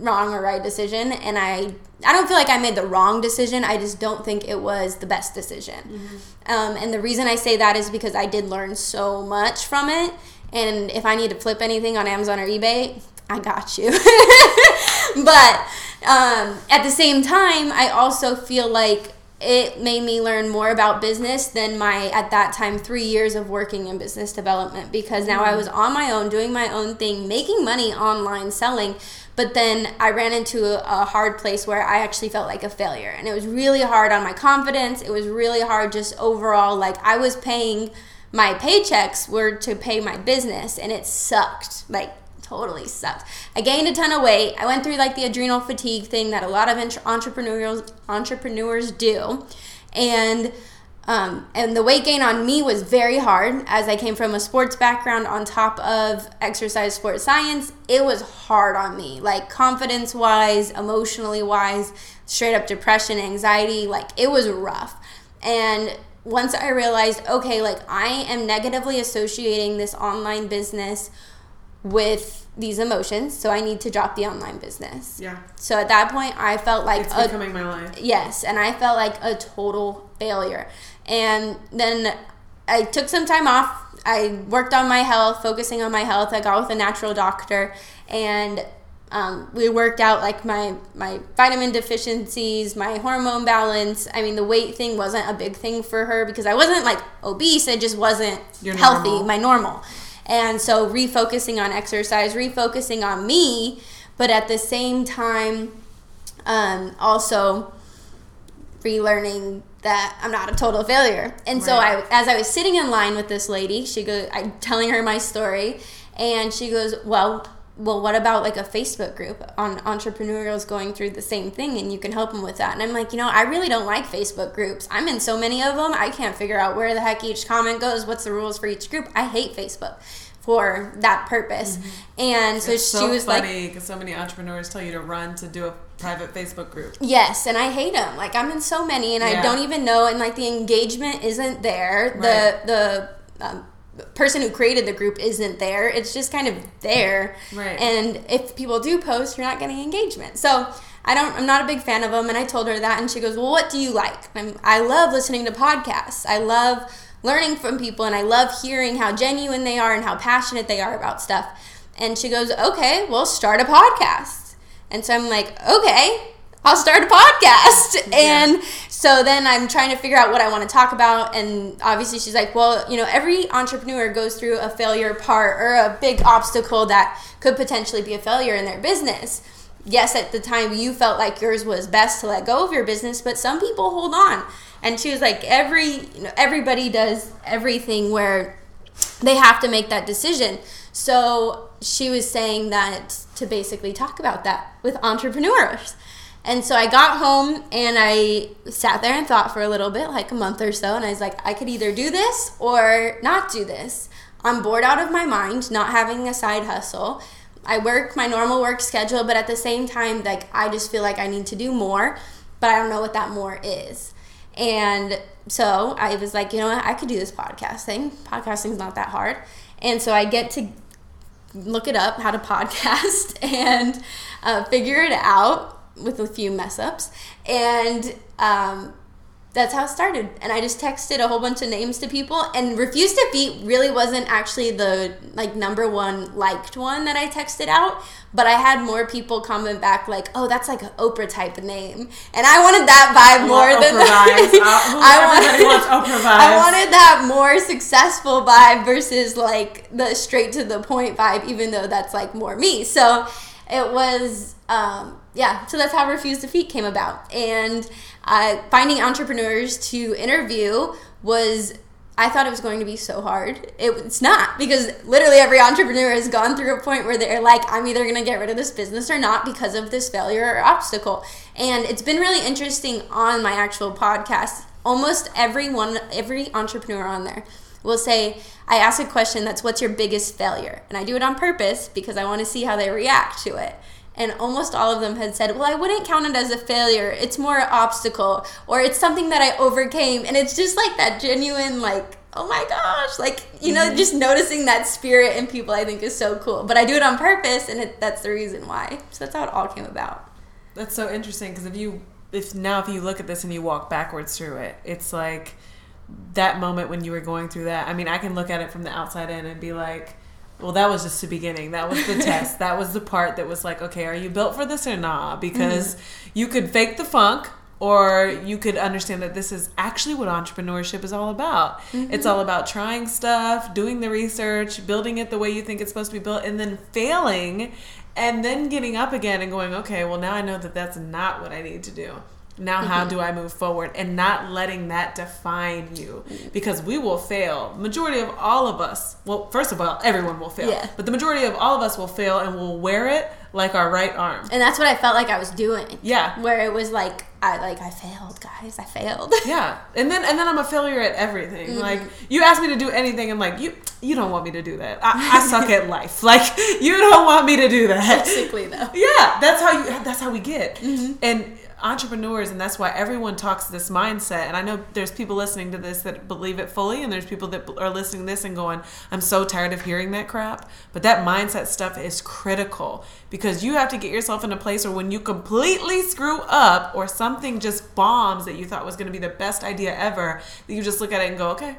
Speaker 2: wrong or right decision and I I don't feel like I made the wrong decision. I just don't think it was the best decision. Mm-hmm. Um, and the reason I say that is because I did learn so much from it. And if I need to flip anything on Amazon or eBay, I got you. (laughs) but um, at the same time, I also feel like it made me learn more about business than my at that time three years of working in business development because now I mm-hmm. was on my own doing my own thing making money online selling but then I ran into a, hard place where I actually felt like a failure. And it was really hard on my confidence. It was really hard just overall. Like I was paying, my paychecks were to pay my business and it sucked. Like totally sucked. I gained a ton of weight. I went through like the adrenal fatigue thing that a lot of entrepreneurs entrepreneurs do. And um, and the weight gain on me was very hard as I came from a sports background on top of exercise sports science. It was hard on me, like confidence wise, emotionally wise, straight up depression, anxiety. Like it was rough. And once I realized, okay, like I am negatively associating this online business with these emotions, so I need to drop the online business.
Speaker 1: Yeah.
Speaker 2: So at that point, I felt like
Speaker 1: it's a, becoming my life.
Speaker 2: Yes, and I felt like a total failure. And then I took some time off. I worked on my health, focusing on my health. I got with a natural doctor, and um, we worked out like my my vitamin deficiencies, my hormone balance. I mean, the weight thing wasn't a big thing for her because I wasn't like obese. I just wasn't You're healthy, normal. my normal. And so refocusing on exercise, refocusing on me, but at the same time, um, also relearning that I'm not a total failure. And right. so I, as I was sitting in line with this lady, she goes, I'm telling her my story, and she goes, well, well, what about like a Facebook group on entrepreneurs going through the same thing and you can help them with that? And I'm like, you know, I really don't like Facebook groups. I'm in so many of them. I can't figure out where the heck each comment goes, what's the rules for each group. I hate Facebook for that purpose. Mm-hmm. And so
Speaker 1: it's
Speaker 2: she was
Speaker 1: funny because so many entrepreneurs tell you to run to do a private Facebook group.
Speaker 2: Yes, and I hate them. Like I'm in so many, and yeah. I don't even know. And like the engagement isn't there. Right. The the um, person who created the group isn't there. It's just kind of there.
Speaker 1: Right.
Speaker 2: And if people do post, you're not getting engagement. So I don't. I'm not a big fan of them. And I told her that, and she goes, "Well, what do you like?" I'm, I love listening to podcasts. I love learning from people, and I love hearing how genuine they are and how passionate they are about stuff. And she goes, "Okay, well, start a podcast." And so I'm like, "Okay." I'll start a podcast. And so then I'm trying to figure out what I want to talk about. And obviously, she's like, well, you know, every entrepreneur goes through a failure part or a big obstacle that could potentially be a failure in their business. Yes, at the time you felt like yours was best to let go of your business, but some people hold on. And she was like, every, you know, everybody does everything where they have to make that decision. So she was saying that to basically talk about that with entrepreneurs. And so I got home and I sat there and thought for a little bit, like a month or so, and I was like, I could either do this or not do this. I'm bored out of my mind, not having a side hustle. I work my normal work schedule, but at the same time, like I just feel like I need to do more, but I don't know what that more is. And so I was like, you know what, I could do this podcast thing. Podcasting's not that hard. And so I get to look it up, how to (laughs) podcast, and uh, figure it out with a few mess ups. And um, that's how it started. And I just texted a whole bunch of names to people. And Refuse Defeat really wasn't actually the like number one liked one that I texted out. But I had more people comment back like, "Oh, that's like an Oprah type of name," and I wanted that vibe more than
Speaker 1: vibes. Uh,
Speaker 2: I wanted,
Speaker 1: Oprah vibes. (laughs)
Speaker 2: I (laughs) wanted that more successful vibe versus like the straight to the point vibe, even though that's like more me. So it was um, yeah so that's how refuse defeat came about. And uh, finding entrepreneurs to interview was i thought it was going to be so hard. It, it's not because literally every entrepreneur has gone through a point where they're like i'm either going to get rid of this business or not because of this failure or obstacle. And it's been really interesting on my actual podcast. Almost everyone every entrepreneur on there will say i ask a question that's what's your biggest failure and i do it on purpose because i want to see how they react to it and almost all of them had said, Well, I wouldn't count it as a failure. It's more an obstacle, or it's something that I overcame. And it's just like that genuine, like, oh my gosh, like, you know, mm-hmm. just noticing that spirit in people, I think is so cool. But I do it on purpose, and it, that's the reason why. So that's how it all came about.
Speaker 1: That's so interesting because if you, if now if you look at this and you walk backwards through it, it's like that moment when you were going through that. I mean, I can look at it from the outside in and be like, well, that was just the beginning. That was the (laughs) test. That was the part that was like, okay, are you built for this or not? Because mm-hmm. you could fake the funk or you could understand that this is actually what entrepreneurship is all about. Mm-hmm. It's all about trying stuff, doing the research, building it the way you think it's supposed to be built, and then failing and then getting up again and going, okay, well, now I know that that's not what I need to do now how mm-hmm. do i move forward? And not letting that define you. Because we will fail. Majority of all of us well first of all everyone will fail. Yeah. but the majority of all of us will fail and we'll wear it like our right arm.
Speaker 2: And that's what i felt like i was doing.
Speaker 1: Yeah.
Speaker 2: Where it was like i like i failed guys. I failed. (laughs)
Speaker 1: Yeah. And then and then i'm a failure at everything. Mm-hmm. like you ask me to do anything i'm like you you don't want me to do that. I, I suck at life. (laughs) Like you don't want me to do that.
Speaker 2: Basically though.
Speaker 1: Yeah. That's how you that's how we get. Mm-hmm. and entrepreneurs and that's why everyone talks this mindset. And i know there's people listening to this that believe it fully and there's people that are listening this and going i'm so tired of hearing that crap. But that mindset stuff is critical because you have to get yourself in a place where when you completely screw up or something just bombs that you thought was going to be the best idea ever that you just look at it and go okay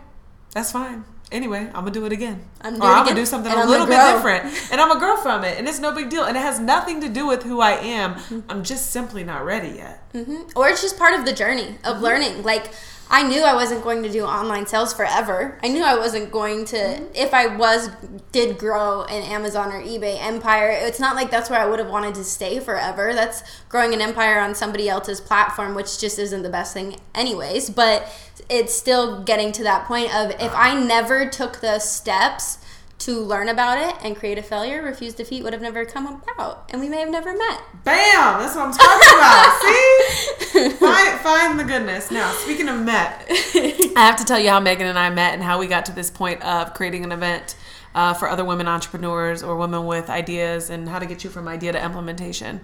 Speaker 1: that's fine anyway, I'm gonna do it again. I'm, or I'm gonna do something a little bit different, and I'm a girl from it, and it's no big deal, and it has nothing to do with who I am. Mm-hmm. I'm just simply not ready yet.
Speaker 2: Mm-hmm. Or it's just part of the journey of mm-hmm. learning. Like I knew I wasn't going to do online sales forever. I knew I wasn't going to mm-hmm. if I was did grow an Amazon or eBay empire. It's not like that's where I would have wanted to stay forever. That's growing an empire on somebody else's platform, which just isn't the best thing anyways, but it's still getting to that point of if I never took the steps to learn about it and create a failure, refuse defeat would have never come about, and we may have never met.
Speaker 1: Bam! That's what I'm talking about. (laughs) See, find, find the goodness. Now, speaking of met, (laughs) I have to tell you how Megan and I met and how we got to this point of creating an event uh, for other women entrepreneurs or women with ideas and how to get you from idea to implementation.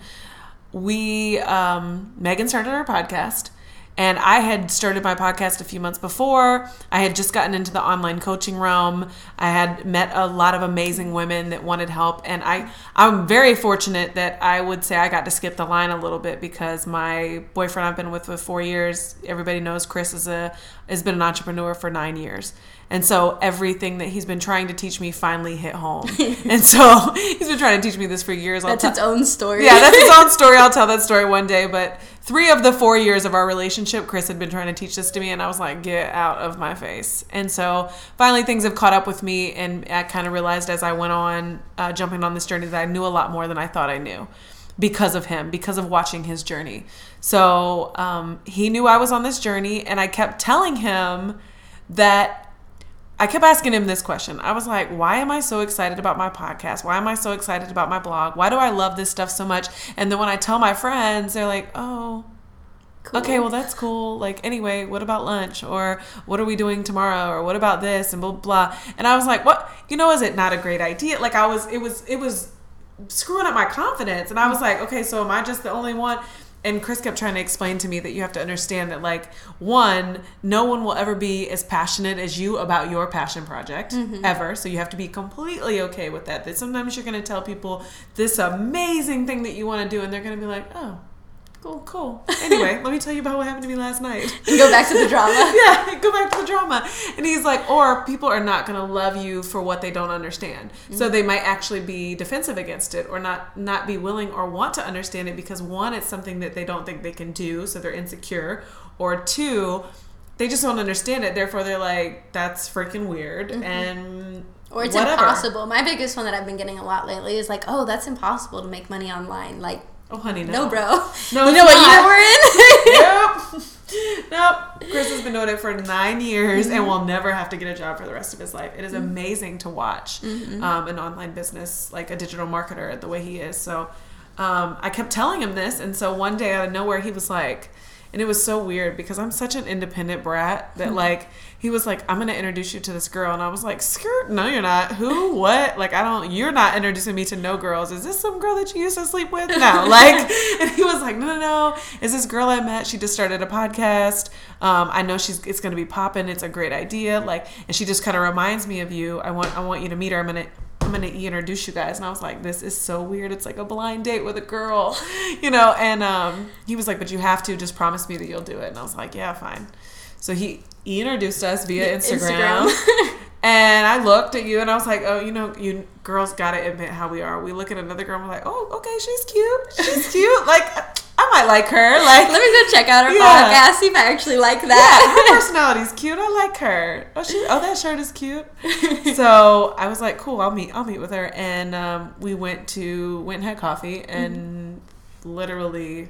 Speaker 1: We, um, Megan started our podcast And I had started my podcast a few months before. I had just gotten into the online coaching realm. I had met a lot of amazing women that wanted help. And I, I'm very fortunate that I would say I got to skip the line a little bit because my boyfriend I've been with for four years, everybody knows Chris is a has been an entrepreneur for nine years. And so everything that he's been trying to teach me finally hit home. (laughs) and so he's been trying to teach me this for years.
Speaker 2: That's its own story.
Speaker 1: Yeah, that's its own (laughs) story. I'll tell that story one day. But three of the four years of our relationship, Chris had been trying to teach this to me, and I was like, get out of my face. And so finally, things have caught up with me, and I kind of realized as I went on, uh, jumping on this journey, that I knew a lot more than I thought I knew because of him, because of watching his journey. So um, he knew I was on this journey, and I kept telling him that I kept asking him this question. I was like, why am I so excited about my podcast? Why am I so excited about my blog? Why do I love this stuff so much? And then when I tell my friends, they're like, oh, Cool. Okay, well that's cool. Like anyway, what about lunch or what are we doing tomorrow or what about this and blah blah. And I was like, what? You know, is it not a great idea? Like I was, it was, it was screwing up my confidence. And I was like, okay, so am I just the only one? And Chris kept trying to explain to me that you have to understand that like one, no one will ever be as passionate as you about your passion project mm-hmm. ever. So you have to be completely okay with that. That sometimes you're going to tell people this amazing thing that you want to do and they're going to be like, "Oh, Cool, cool. (laughs) Anyway, let me tell you about what happened to me last night.
Speaker 2: go back to the drama. (laughs)
Speaker 1: yeah, go back to the drama. And he's like, or people are not going to love you for what they don't understand. Mm-hmm. So they might actually be defensive against it or not not be willing or want to understand it because one, it's something that they don't think they can do, so they're insecure, or two, they just don't understand it. Therefore, they're like, that's freaking weird mm-hmm. and
Speaker 2: or it's whatever. impossible. My biggest one that I've been getting a lot lately is like, oh, that's impossible to make money online. Like
Speaker 1: Oh, honey, no.
Speaker 2: No, bro. No, you know what year we're
Speaker 1: in? nope. (laughs) Nope. Chris has been doing it for nine years mm-hmm. and will never have to get a job for the rest of his life. It is mm-hmm. amazing to watch mm-hmm. um, an online business, like a digital marketer, the way he is. So um, I kept telling him this. And so one day out of nowhere, he was like, and it was so weird because I'm such an independent brat that mm-hmm. like he was like, I'm gonna introduce you to this girl, and I was like, skirt, no, you're not. Who? What? Like, I don't. You're not introducing me to no girls. Is this some girl that you used to sleep with? No. (laughs) Like, (laughs) and he was like, no, no, no. Is this girl I met? She just started a podcast. Um, I know she's. It's gonna be popping. It's a great idea. Like, and she just kind of reminds me of you. I want. I want you to meet her. I'm gonna. I'm gonna introduce you guys. And I was like, this is so weird. It's like a blind date with a girl, (laughs) you know. And um, he was like, but you have to just promise me that you'll do it. And I was like, yeah, fine. So he, he introduced us via Instagram. Instagram. (laughs) and I looked at you and I was like, oh, you know, you girls gotta admit how we are. We look at another girl and we're like, oh, okay, she's cute. She's cute. like, I might like her. Like,
Speaker 2: let me go check out her yeah. podcast. See if I actually like that.
Speaker 1: Yeah, her (laughs) personality's cute. I like her. Oh, she. Oh, that shirt is cute. so I was like, cool. I'll meet. I'll meet with her. And um, we went to went and had coffee and mm-hmm. literally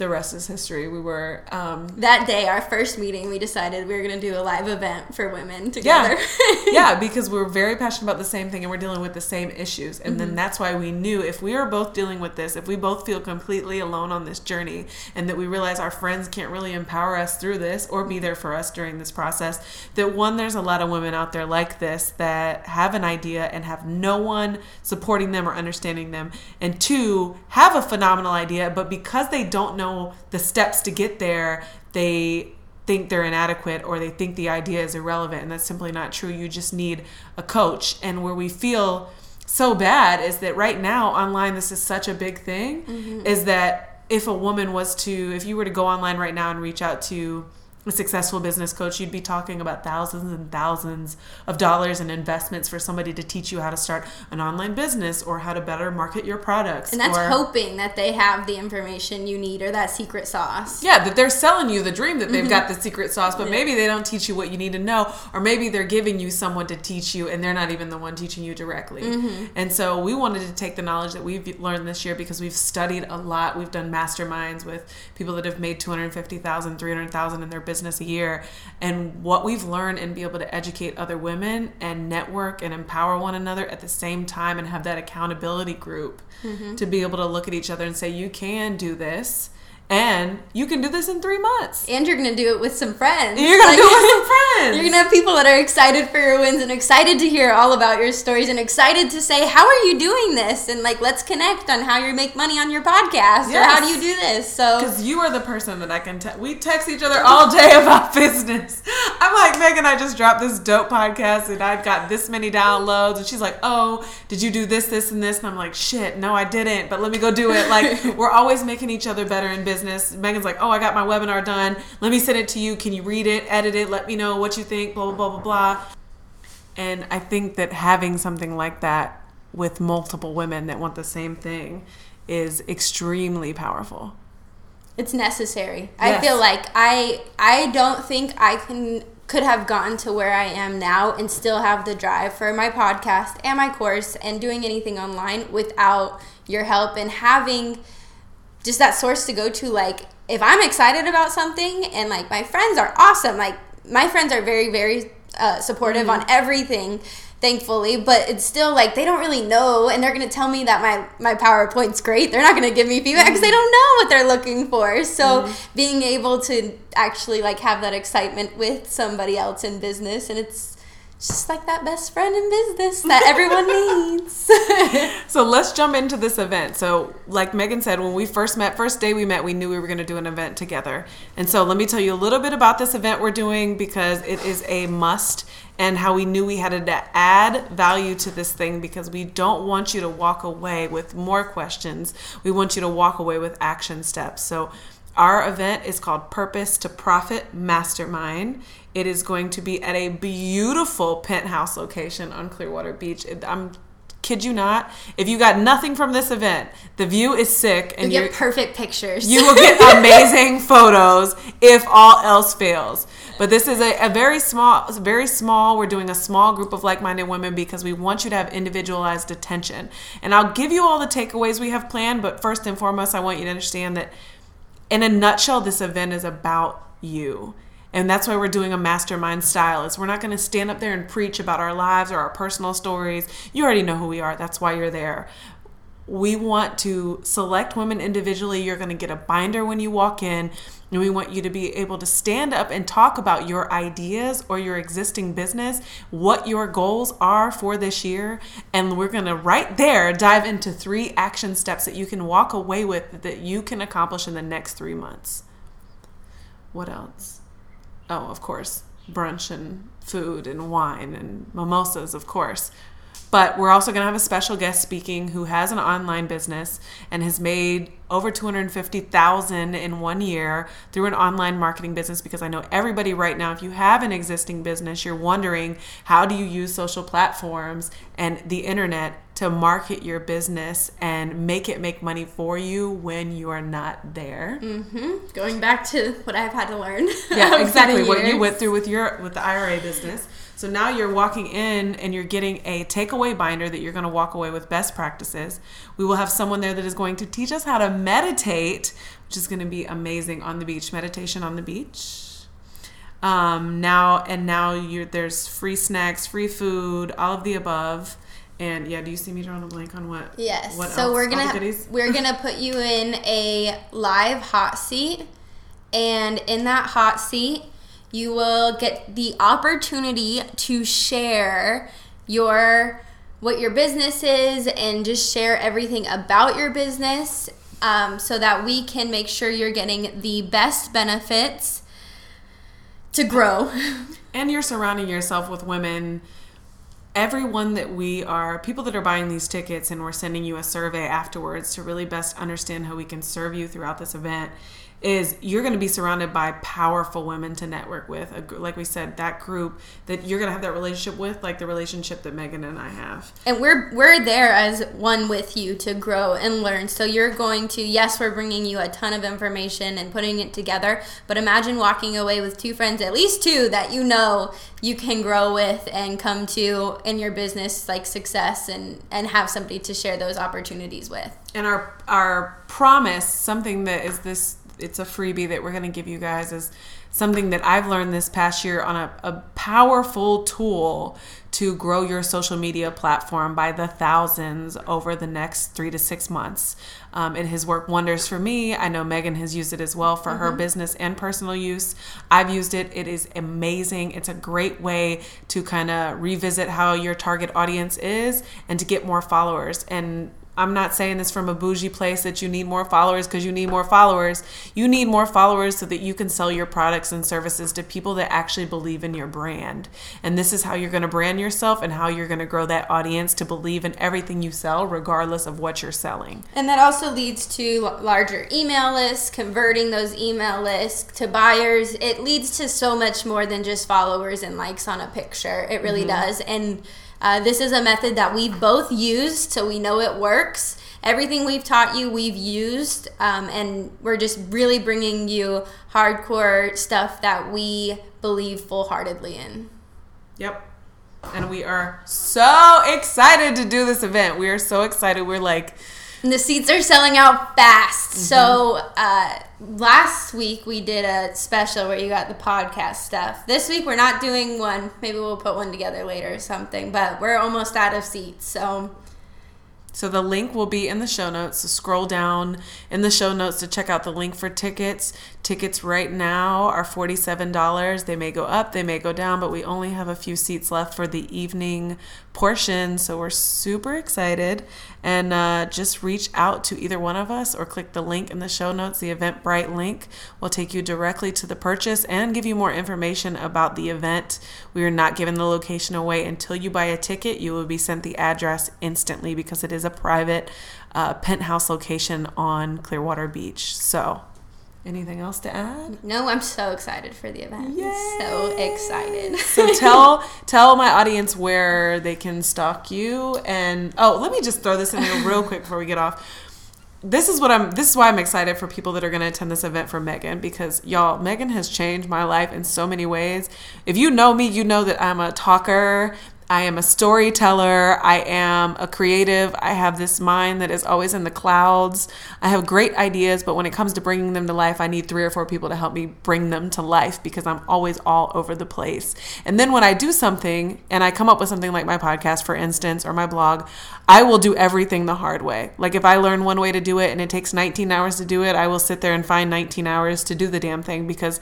Speaker 1: the rest is history. We were um,
Speaker 2: that day, our first meeting, we decided we were going to do a live event for women together. (laughs)
Speaker 1: Yeah, yeah, (laughs) because we are very passionate about the same thing and we're dealing with the same issues, and mm-hmm. then that's why we knew if we are both dealing with this, if we both feel completely alone on this journey, and that we realize our friends can't really empower us through this or be there for us during this process, that one, there's a lot of women out there like this that have an idea and have no one supporting them or understanding them, and two, have a phenomenal idea, but because they don't know know the steps to get there, they think they're inadequate or they think the idea is irrelevant. And that's simply not true. You just need a coach. And where we feel so bad is that right now, online, this is such a big thing, mm-hmm. is that if a woman was to, if you were to go online right now and reach out to, a successful business coach, you'd be talking about thousands and thousands of dollars in investments for somebody to teach you how to start an online business or how to better market your products.
Speaker 2: And that's
Speaker 1: or,
Speaker 2: hoping that they have the information you need or that secret sauce.
Speaker 1: Yeah, that they're selling you the dream that they've mm-hmm. got the secret sauce, but maybe they don't teach you what you need to know, or maybe they're giving you someone to teach you and they're not even the one teaching you directly. Mm-hmm. And so we wanted to take the knowledge that we've learned this year because we've studied a lot. We've done masterminds with people that have made 250,000, 300,000 in their business a year and what we've learned and be able to educate other women and network and empower one another at the same time and have that accountability group mm-hmm. to be able to look at each other and say you can do this and you can do this in three months.
Speaker 2: And you're gonna do it with some friends.
Speaker 1: You're gonna like, do it with some friends. (laughs)
Speaker 2: You're gonna have people that are excited for your wins and excited to hear all about your stories and excited to say, "How are you doing this?" and like, let's connect on how you make money on your podcast or how do you do this. So
Speaker 1: Because you are the person that I can te- we text each other all day (laughs) about business. I'm like, Megan, I just dropped this dope podcast and I've got this many downloads. And she's like, Oh, did you do this, this, and this? And I'm like, Shit, no, I didn't, but let me go do it. Like, (laughs) we're always making each other better in business. Megan's like, Oh, I got my webinar done. Let me send it to you. Can you read it, edit it? Let me know what you think, blah, blah, blah, blah, blah. And I think that having something like that with multiple women that want the same thing is extremely powerful.
Speaker 2: it's necessary. I feel like I I don't think I can could have gotten to where I am now and still have the drive for my podcast and my course and doing anything online without your help and having just that source to go to like if i'm excited about something and like my friends are awesome like my friends are very very uh, supportive on mm-hmm. everything thankfully but it's still like they don't really know and they're gonna tell me that my my powerpoint's great. They're not gonna give me feedback because they mm-hmm. don't know what they're looking for. So mm-hmm. being able to actually like have that excitement with somebody else in business and it's just like that best friend in business that everyone (laughs) needs
Speaker 1: So let's jump into this event. So, like Megan said, when we first met, first day we met, we knew we were going to do an event together. And so, let me tell you a little bit about this event we're doing because it is a must and how we knew we had to add value to this thing because we don't want you to walk away with more questions. We want you to walk away with action steps. So, our event is called Purpose to Profit Mastermind. It is going to be at a beautiful penthouse location on Clearwater Beach. I'm kid you not. If you got nothing from this event, the view is sick and you
Speaker 2: get perfect pictures
Speaker 1: you will get (laughs) amazing photos if all else fails. But this is a, a very small, very small. We're doing a small group of like-minded women because we want you to have individualized attention. And I'll give you all the takeaways we have planned. But first and foremost, I want you to understand that in a nutshell, this event is about you. And that's why we're doing a mastermind style. Is we're not going to stand up there and preach about our lives or our personal stories. You already know who we are. That's why you're there. We want to select women individually. You're going to get a binder when you walk in. And we want you to be able to stand up and talk about your ideas or your existing business, what your goals are for this year. And we're going to right there dive into three action steps that you can walk away with that you can accomplish in the next three months. What else? Oh, of course, brunch and food and wine and mimosas, of course. But we're also going to have a special guest speaking who has an online business and has made over 250,000 in one year through an online marketing business because I know everybody right now if you have an existing business you're wondering how do you use social platforms and the internet to market your business and make it make money for you when you are not there. Mm-hmm.
Speaker 2: Going back to what I've had to learn.
Speaker 1: Yeah, (laughs) exactly what you went through with your with the IRA business. So now you're walking in and you're getting a takeaway binder that you're going to walk away with best practices. We will have someone there that is going to teach us how to meditate, which is going to be amazing on the beach. Meditation on the beach. Um, now and now you there's free snacks, free food, all of the above. And yeah, do you see me drawing a blank on what?
Speaker 2: Yes.
Speaker 1: What
Speaker 2: so
Speaker 1: else?
Speaker 2: we're gonna we're (laughs) gonna put you in a live hot seat, and in that hot seat, you will get the opportunity to share your what your business is and just share everything about your business, um, so that we can make sure you're getting the best benefits to grow. (laughs)
Speaker 1: and you're surrounding yourself with women everyone that we are people that are buying these tickets and we're sending you a survey afterwards to really best understand how we can serve you throughout this event is you're going to be surrounded by powerful women to network with. A like we said that group that you're going to have that relationship with like the relationship that megan and i have.
Speaker 2: And we're we're there as one with you to grow and learn. So you're going to yes we're bringing you a ton of information and putting it together but imagine walking away with two friends at least two that you know you can grow with and come to in your business like success and and have somebody to share those opportunities with.
Speaker 1: And our our promise something that is this it's a freebie that we're going to give you guys is something that I've learned this past year on a, a powerful tool to grow your social media platform by the thousands over the next three to six months. Um, it has worked wonders for me. I know Megan has used it as well for her business and personal use. I've used it. It is amazing. It's a great way to kind of revisit how your target audience is and to get more followers. And I'm not saying this from a bougie place that you need more followers because you need more followers. You need more followers so that you can sell your products and services to people that actually believe in your brand. And this is how you're going to brand yourself and how you're going to grow that audience to believe in everything you sell, regardless of what you're selling.
Speaker 2: And that also leads to larger email lists, converting those email lists to buyers. It leads to so much more than just followers and likes on a picture. It really mm-hmm. does. And uh, this is a method that we've both used, so we know it works. Everything we've taught you, we've used, um, and we're just really bringing you hardcore stuff that we believe full heartedly in.
Speaker 1: Yep. And we are so excited to do this event. We are so excited. We're like,
Speaker 2: And the seats are selling out fast. So uh, last week we did a special where you got the podcast stuff. This week we're not doing one. Maybe we'll put one together later or something. But we're almost out of seats. So
Speaker 1: So the link will be in the show notes. So scroll down in the show notes to check out the link for tickets. Tickets right now are $47. They may go up, they may go down, but we only have a few seats left for the evening portion. So we're super excited. And uh, just reach out to either one of us or click the link in the show notes. The Eventbrite link will take you directly to the purchase and give you more information about the event. We are not giving the location away until you buy a ticket. You will be sent the address instantly because it is a private uh, penthouse location on Clearwater Beach. So, anything else to add?
Speaker 2: no, I'm so excited for the event.
Speaker 1: Yay.
Speaker 2: So excited.
Speaker 1: So (laughs) tell tell my audience where they can stalk you and oh, let me just throw this in here real quick before we get off. This is what I'm this is why I'm excited for people that are going to attend this event for Megan because y'all Megan has changed my life in so many ways. If you know me, you know that I'm a talker. I am a storyteller. I am a creative. I have this mind that is always in the clouds. I have great ideas, but when it comes to bringing them to life, I need three or four people to help me bring them to life because I'm always all over the place. And then when I do something and I come up with something like my podcast, for instance, or my blog, I will do everything the hard way. Like if I learn one way to do it and it takes 19 hours to do it, I will sit there and find 19 hours to do the damn thing because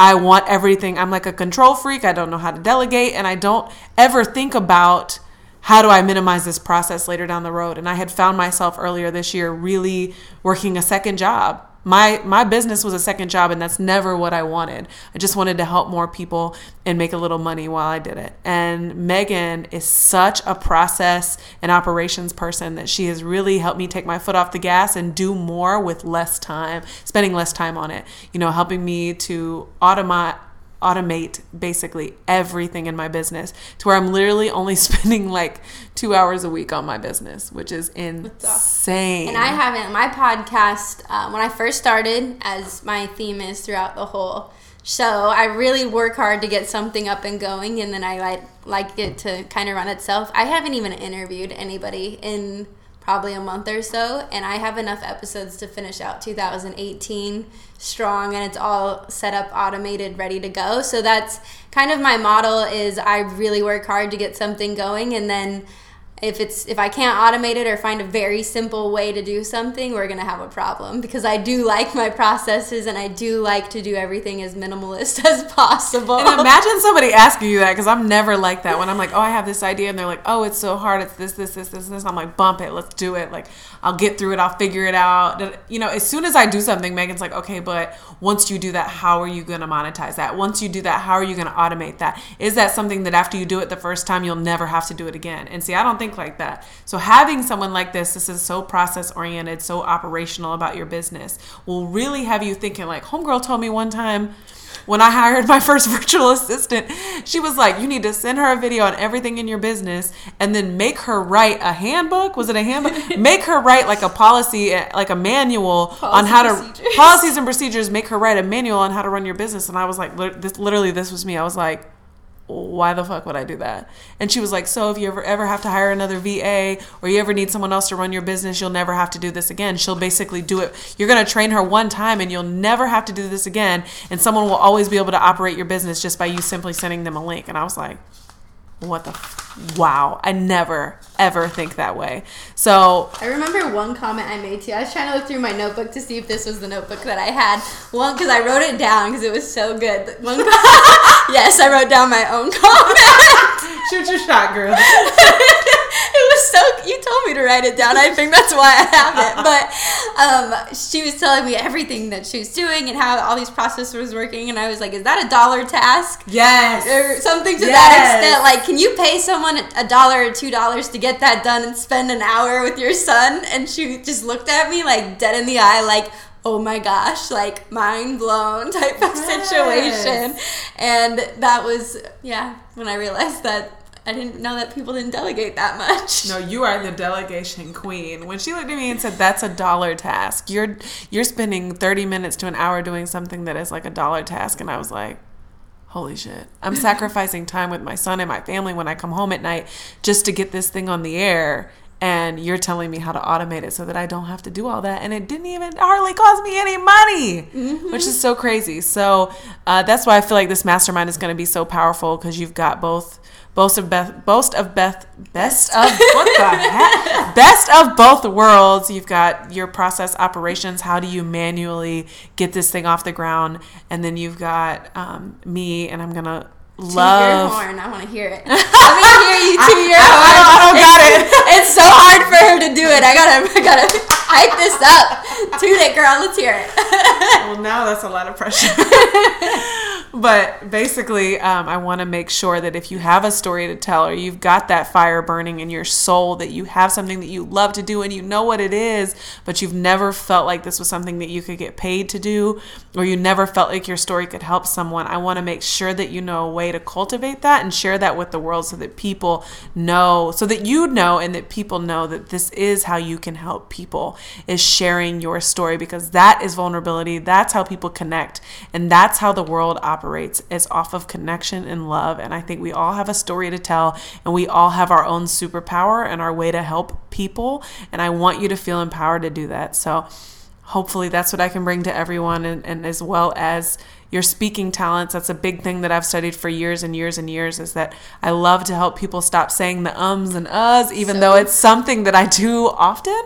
Speaker 1: I want everything. I'm like a control freak. I don't know how to delegate, and I don't ever think about how do I minimize this process later down the road. And I had found myself earlier this year really working a second job. My my business was a second job, and that's never what I wanted. I just wanted to help more people and make a little money while I did it. And Megan is such a process and operations person that she has really helped me take my foot off the gas and do more with less time, spending less time on it. You know, helping me to automate automate basically everything in my business to where I'm literally only (laughs) spending like two hours a week on my business, which is insane.
Speaker 2: And I haven't. My podcast, uh, when I first started, as my theme is throughout the whole show, I really work hard to get something up and going, and then I like like it to kind of run itself. I haven't even interviewed anybody in probably a month or so, and I have enough episodes to finish out 2018 strong, and it's all set up, automated, ready to go. So that's kind of my model. Is I really work hard to get something going, and then if it's if I can't automate it or find a very simple way to do something, we're gonna have a problem because I do like my processes and I do like to do everything as minimalist (laughs) as possible.
Speaker 1: And imagine somebody asking you that because I'm never like that. When I'm like, oh, I have this idea, and they're like, oh, it's so hard. It's this, this, this, this, this. I'm like, bump it. Let's do it. Like, I'll get through it. I'll figure it out. You know, as soon as I do something, Megan's like, okay, but once you do that, how are you to monetize that? Once you do that, how are you to automate that? Is that something that after you do it the first time, you'll never have to do it again? And see, I don't think like that. So having someone like this, this is so process oriented, so operational about your business, will really have you thinking like, homegirl told me one time when I hired my first (laughs) virtual assistant, she was like, you need to send her a video on everything in your business and then make her write a handbook. Was it a handbook? (laughs) make her write like a policy, like a manual on how to
Speaker 2: procedures.
Speaker 1: policies and procedures. Make her write a manual on how to run your business. And I was like, this literally, this was me. I was like, why the fuck would I do that? And she was like, so if you ever ever have to hire another VA or you ever need someone else to run your business, you'll never have to do this again. She'll basically do it. You're gonna train her one time and you'll never have to do this again. And someone will always be able to operate your business just by you simply sending them a link. And I was like, what the f- wow i never ever think that way so
Speaker 2: I remember one comment I made to you. I was trying to look through my notebook to see if this was the notebook that I had. One, because I wrote it down because it was so good. One, (laughs) yes, I wrote down my own (laughs) comment.
Speaker 1: shoot your shot girl (laughs)
Speaker 2: it was so. You told me to write it down. I think that's why I have it. (laughs) But um, she was telling me everything that she was doing and how all these processes was working, and I was like, "Is that a dollar task?"
Speaker 1: yes
Speaker 2: or something to
Speaker 1: Yes.
Speaker 2: that extent. Like, can you pay someone a dollar or two dollars to get that done and spend an hour with your son? And she just looked at me like dead in the eye, like, oh my gosh, like mind blown type of
Speaker 1: Yes.
Speaker 2: situation. And that was, yeah, when I realized that I didn't know that people didn't delegate that much.
Speaker 1: No, you are the delegation queen. When she looked at me and said, "That's a dollar task," you're you're spending thirty minutes to an hour doing something that is like a dollar task, and I was like, "Holy shit!" I'm (laughs) sacrificing time with my son and my family when I come home at night just to get this thing on the air. And you're telling me how to automate it so that I don't have to do all that, and it didn't even hardly cost me any money, which is so crazy. So uh, that's why I feel like this mastermind is going to be so powerful because you've got both boast of Beth, boast of Beth, best of what the (laughs) heck? Best of both worlds. You've got your process operations. How do you manually get this thing off the ground? And then you've got um, me, and I'm gonna
Speaker 2: Toot your
Speaker 1: love.
Speaker 2: horn. I want to hear it. (laughs) Let me hear you toot your
Speaker 1: I- I
Speaker 2: horn.
Speaker 1: don't- I don't got
Speaker 2: it's, (laughs) It's so hard for her to do it. I gotta, I gotta hype this up. Toot it, girl. Let's hear it.
Speaker 1: well, now that's a lot of pressure. But basically, um, I want to make sure that if you have a story to tell or you've got that fire burning in your soul, that you have something that you love to do and you know what it is, but you've never felt like this was something that you could get paid to do, or you never felt like your story could help someone, I want to make sure that you know a way to cultivate that and share that with the world so that people know, so that you know and that people know that this is how you can help people, is sharing your story because that is vulnerability. That's how people connect. And that's how the world operates is off of connection and love. And I think we all have a story to tell and we all have our own superpower and our way to help people. And I want you to feel empowered to do that. So hopefully that's what I can bring to everyone and, and as well as your speaking talents. That's a big thing that I've studied for years and years and years is that I love to help people stop saying the ums and uhs, even
Speaker 2: So-
Speaker 1: though it's something that I do often.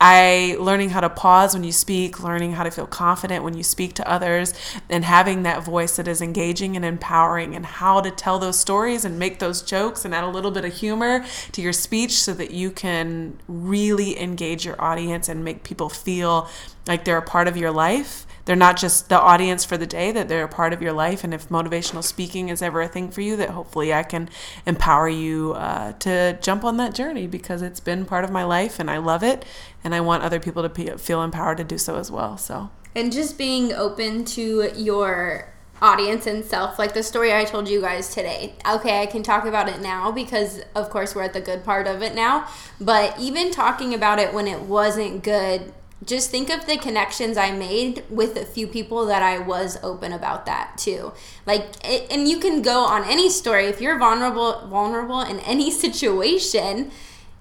Speaker 1: I learning how to pause when you speak, learning how to feel confident when you speak to others, and having that voice that is engaging and empowering, and how to tell those stories and make those jokes and add a little bit of humor to your speech so that you can really engage your audience and make people feel like they're a part of your life. They're not just the audience for the day, that they're a part of your life. And if motivational speaking is ever a thing for you, that hopefully I can empower you uh, to jump on that journey because it's been part of my life and I love it. And I want other people to be, feel empowered to do so as well. So,
Speaker 2: and just being open to your audience and self like the story i told you guys today okay i can talk about it now because of course we're at the good part of it now but even talking about it when it wasn't good just think of the connections i made with a few people that i was open about that too. Like it, and you can go on any story. If you're vulnerable vulnerable in any (laughs) situation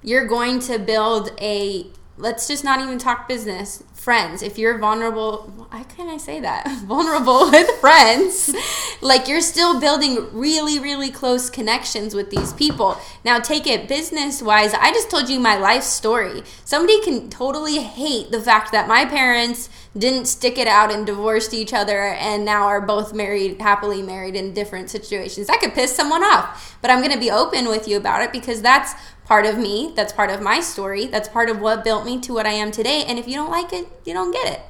Speaker 2: you're going to build a let's just not even talk business friends. If you're vulnerable why can i say that? (laughs) Vulnerable with friends. (laughs) Like you're still building really really close connections with these people. Now take it business wise i just told you my life story. Somebody can totally hate the fact that my parents didn't stick it out and divorced each other and now are both married happily married in different situations. That could piss someone off but i'm going to be open with you about it because that's part of me that's part of my story that's part of what built me to what i am today and if you don't like it you don't get it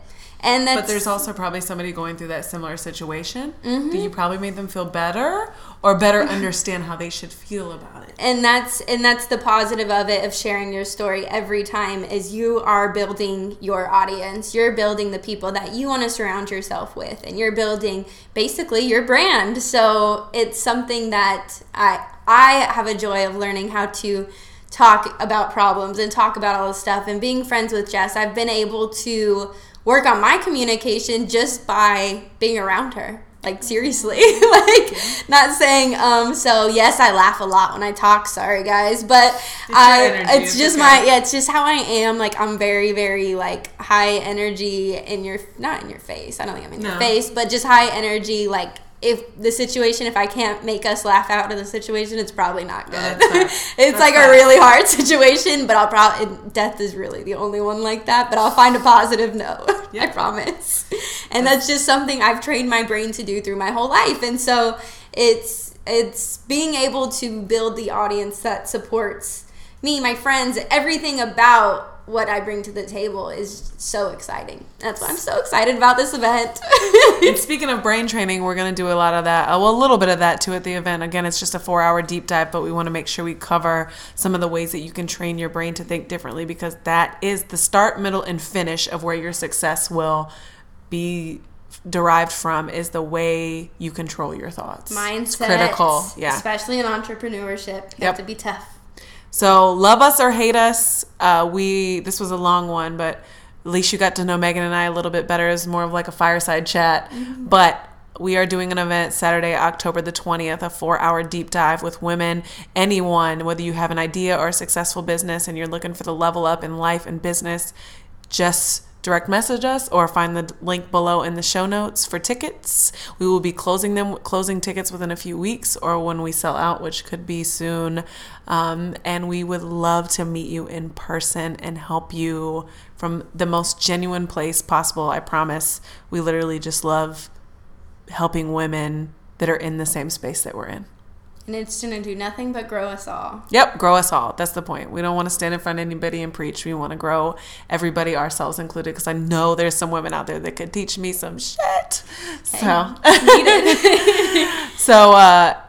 Speaker 2: and that's
Speaker 1: but there's also probably somebody going through that similar situation. Do you mm-hmm. probably made them feel better or better understand how they should feel about it?
Speaker 2: and that's and that's the positive of it of sharing your story every time is you are building your audience you're building the people that you want to surround yourself with and you're building basically your brand so it's something that i i have a joy of learning how to talk about problems and talk about all this stuff and being friends with jess i've been able to work on my communication just by being around her. Like seriously. (laughs) Like not saying um so yes i laugh a lot when i talk. Sorry guys. But i it's just
Speaker 1: okay.
Speaker 2: my yeah it's just how i am. Like i'm very very like high energy in your not in your face. I don't think i'm in your face but just high energy like if the situation if i can't make us laugh out of the situation it's probably not good.
Speaker 1: that's fair. (laughs)
Speaker 2: it's
Speaker 1: That's
Speaker 2: like a really hard (laughs) situation but i'll probably death is really the only one like that but i'll find a positive note (laughs) i promise. And that's just something i've trained my brain to do through my whole life and so it's it's being able to build the audience that supports me my friends everything about what i bring to the table is so exciting that's why i'm so excited about this event (laughs)
Speaker 1: And speaking of brain training, we're going to do a lot of that. uh, Well, a little bit of that too at the event. Again, it's just a four hour deep dive, but we want to make sure we cover some of the ways that you can train your brain to think differently because that is the start, middle, and finish of where your success will be derived from is the way you control your thoughts. It's
Speaker 2: mindset
Speaker 1: critical. Yeah.
Speaker 2: especially in entrepreneurship you
Speaker 1: Yep.
Speaker 2: have to be tough
Speaker 1: So love us or hate us. Uh, we this was a long one, but at least you got to know Megan and I a little bit better. It's more of like a fireside chat. But we are doing an event Saturday, October the 20th, a four hour deep dive with women, anyone, whether you have an idea or a successful business and you're looking for the level up in life and business, just direct message us or find the link below in the show notes for tickets. We will be closing them, closing tickets within a few weeks or when we sell out, which could be soon. Um, and we would love to meet you in person and help you from the most genuine place possible. I promise. We literally just love helping women that are in the same space that we're in.
Speaker 2: And it's gonna do nothing but grow us all
Speaker 1: Yep, grow us all. That's the point. We don't want to stand in front of anybody and preach. We want to grow everybody, ourselves included, because I know there's some women out there that could teach me some shit. So, (laughs) so uh,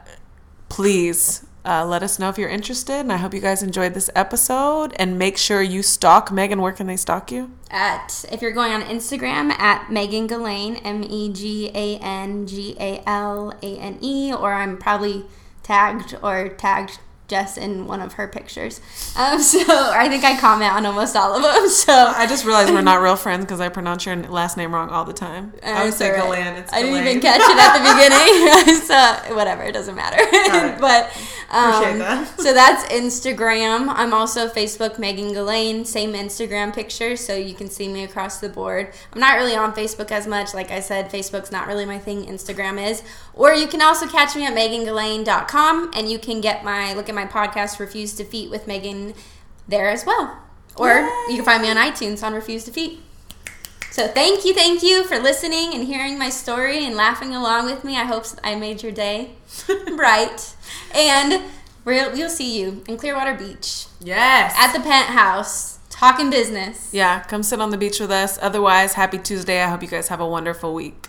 Speaker 1: please uh, let us know if you're interested. And I hope you guys enjoyed this episode. And make sure you stalk Megan. Where can they stalk you?
Speaker 2: at if you're going on Instagram at Megan Galane M E G A N G A L A N E or I'm probably tagged or tagged Jess in one of her pictures. Um, (laughs) so I think I comment on almost all of them. So
Speaker 1: I just realized we're not real friends because I pronounce your last name wrong all the time. I would say
Speaker 2: right.
Speaker 1: Galan. It's
Speaker 2: I didn't even catch it at the (laughs) beginning. (laughs) so whatever, it doesn't matter.
Speaker 1: it.
Speaker 2: but um,
Speaker 1: that.
Speaker 2: so that's Instagram. I'm also Facebook Megan Galane, same Instagram picture, so you can see me across the board. I'm not really on Facebook as much. Like I said, Facebook's not really my thing. Instagram is. Or you can also catch me at megangalane.com and you can get my look at my podcast Refuse Defeat with Megan there as well. Or you can find me on iTunes on Refuse Defeat. So thank you, thank you for listening and hearing my story and laughing along with me. I hope I made your day (laughs) bright. And we'll, we'll see you in Clearwater Beach
Speaker 1: Yes.
Speaker 2: at the penthouse talking business.
Speaker 1: Yeah, come sit on the beach with us. Otherwise, happy Tuesday. I hope you guys have a wonderful week.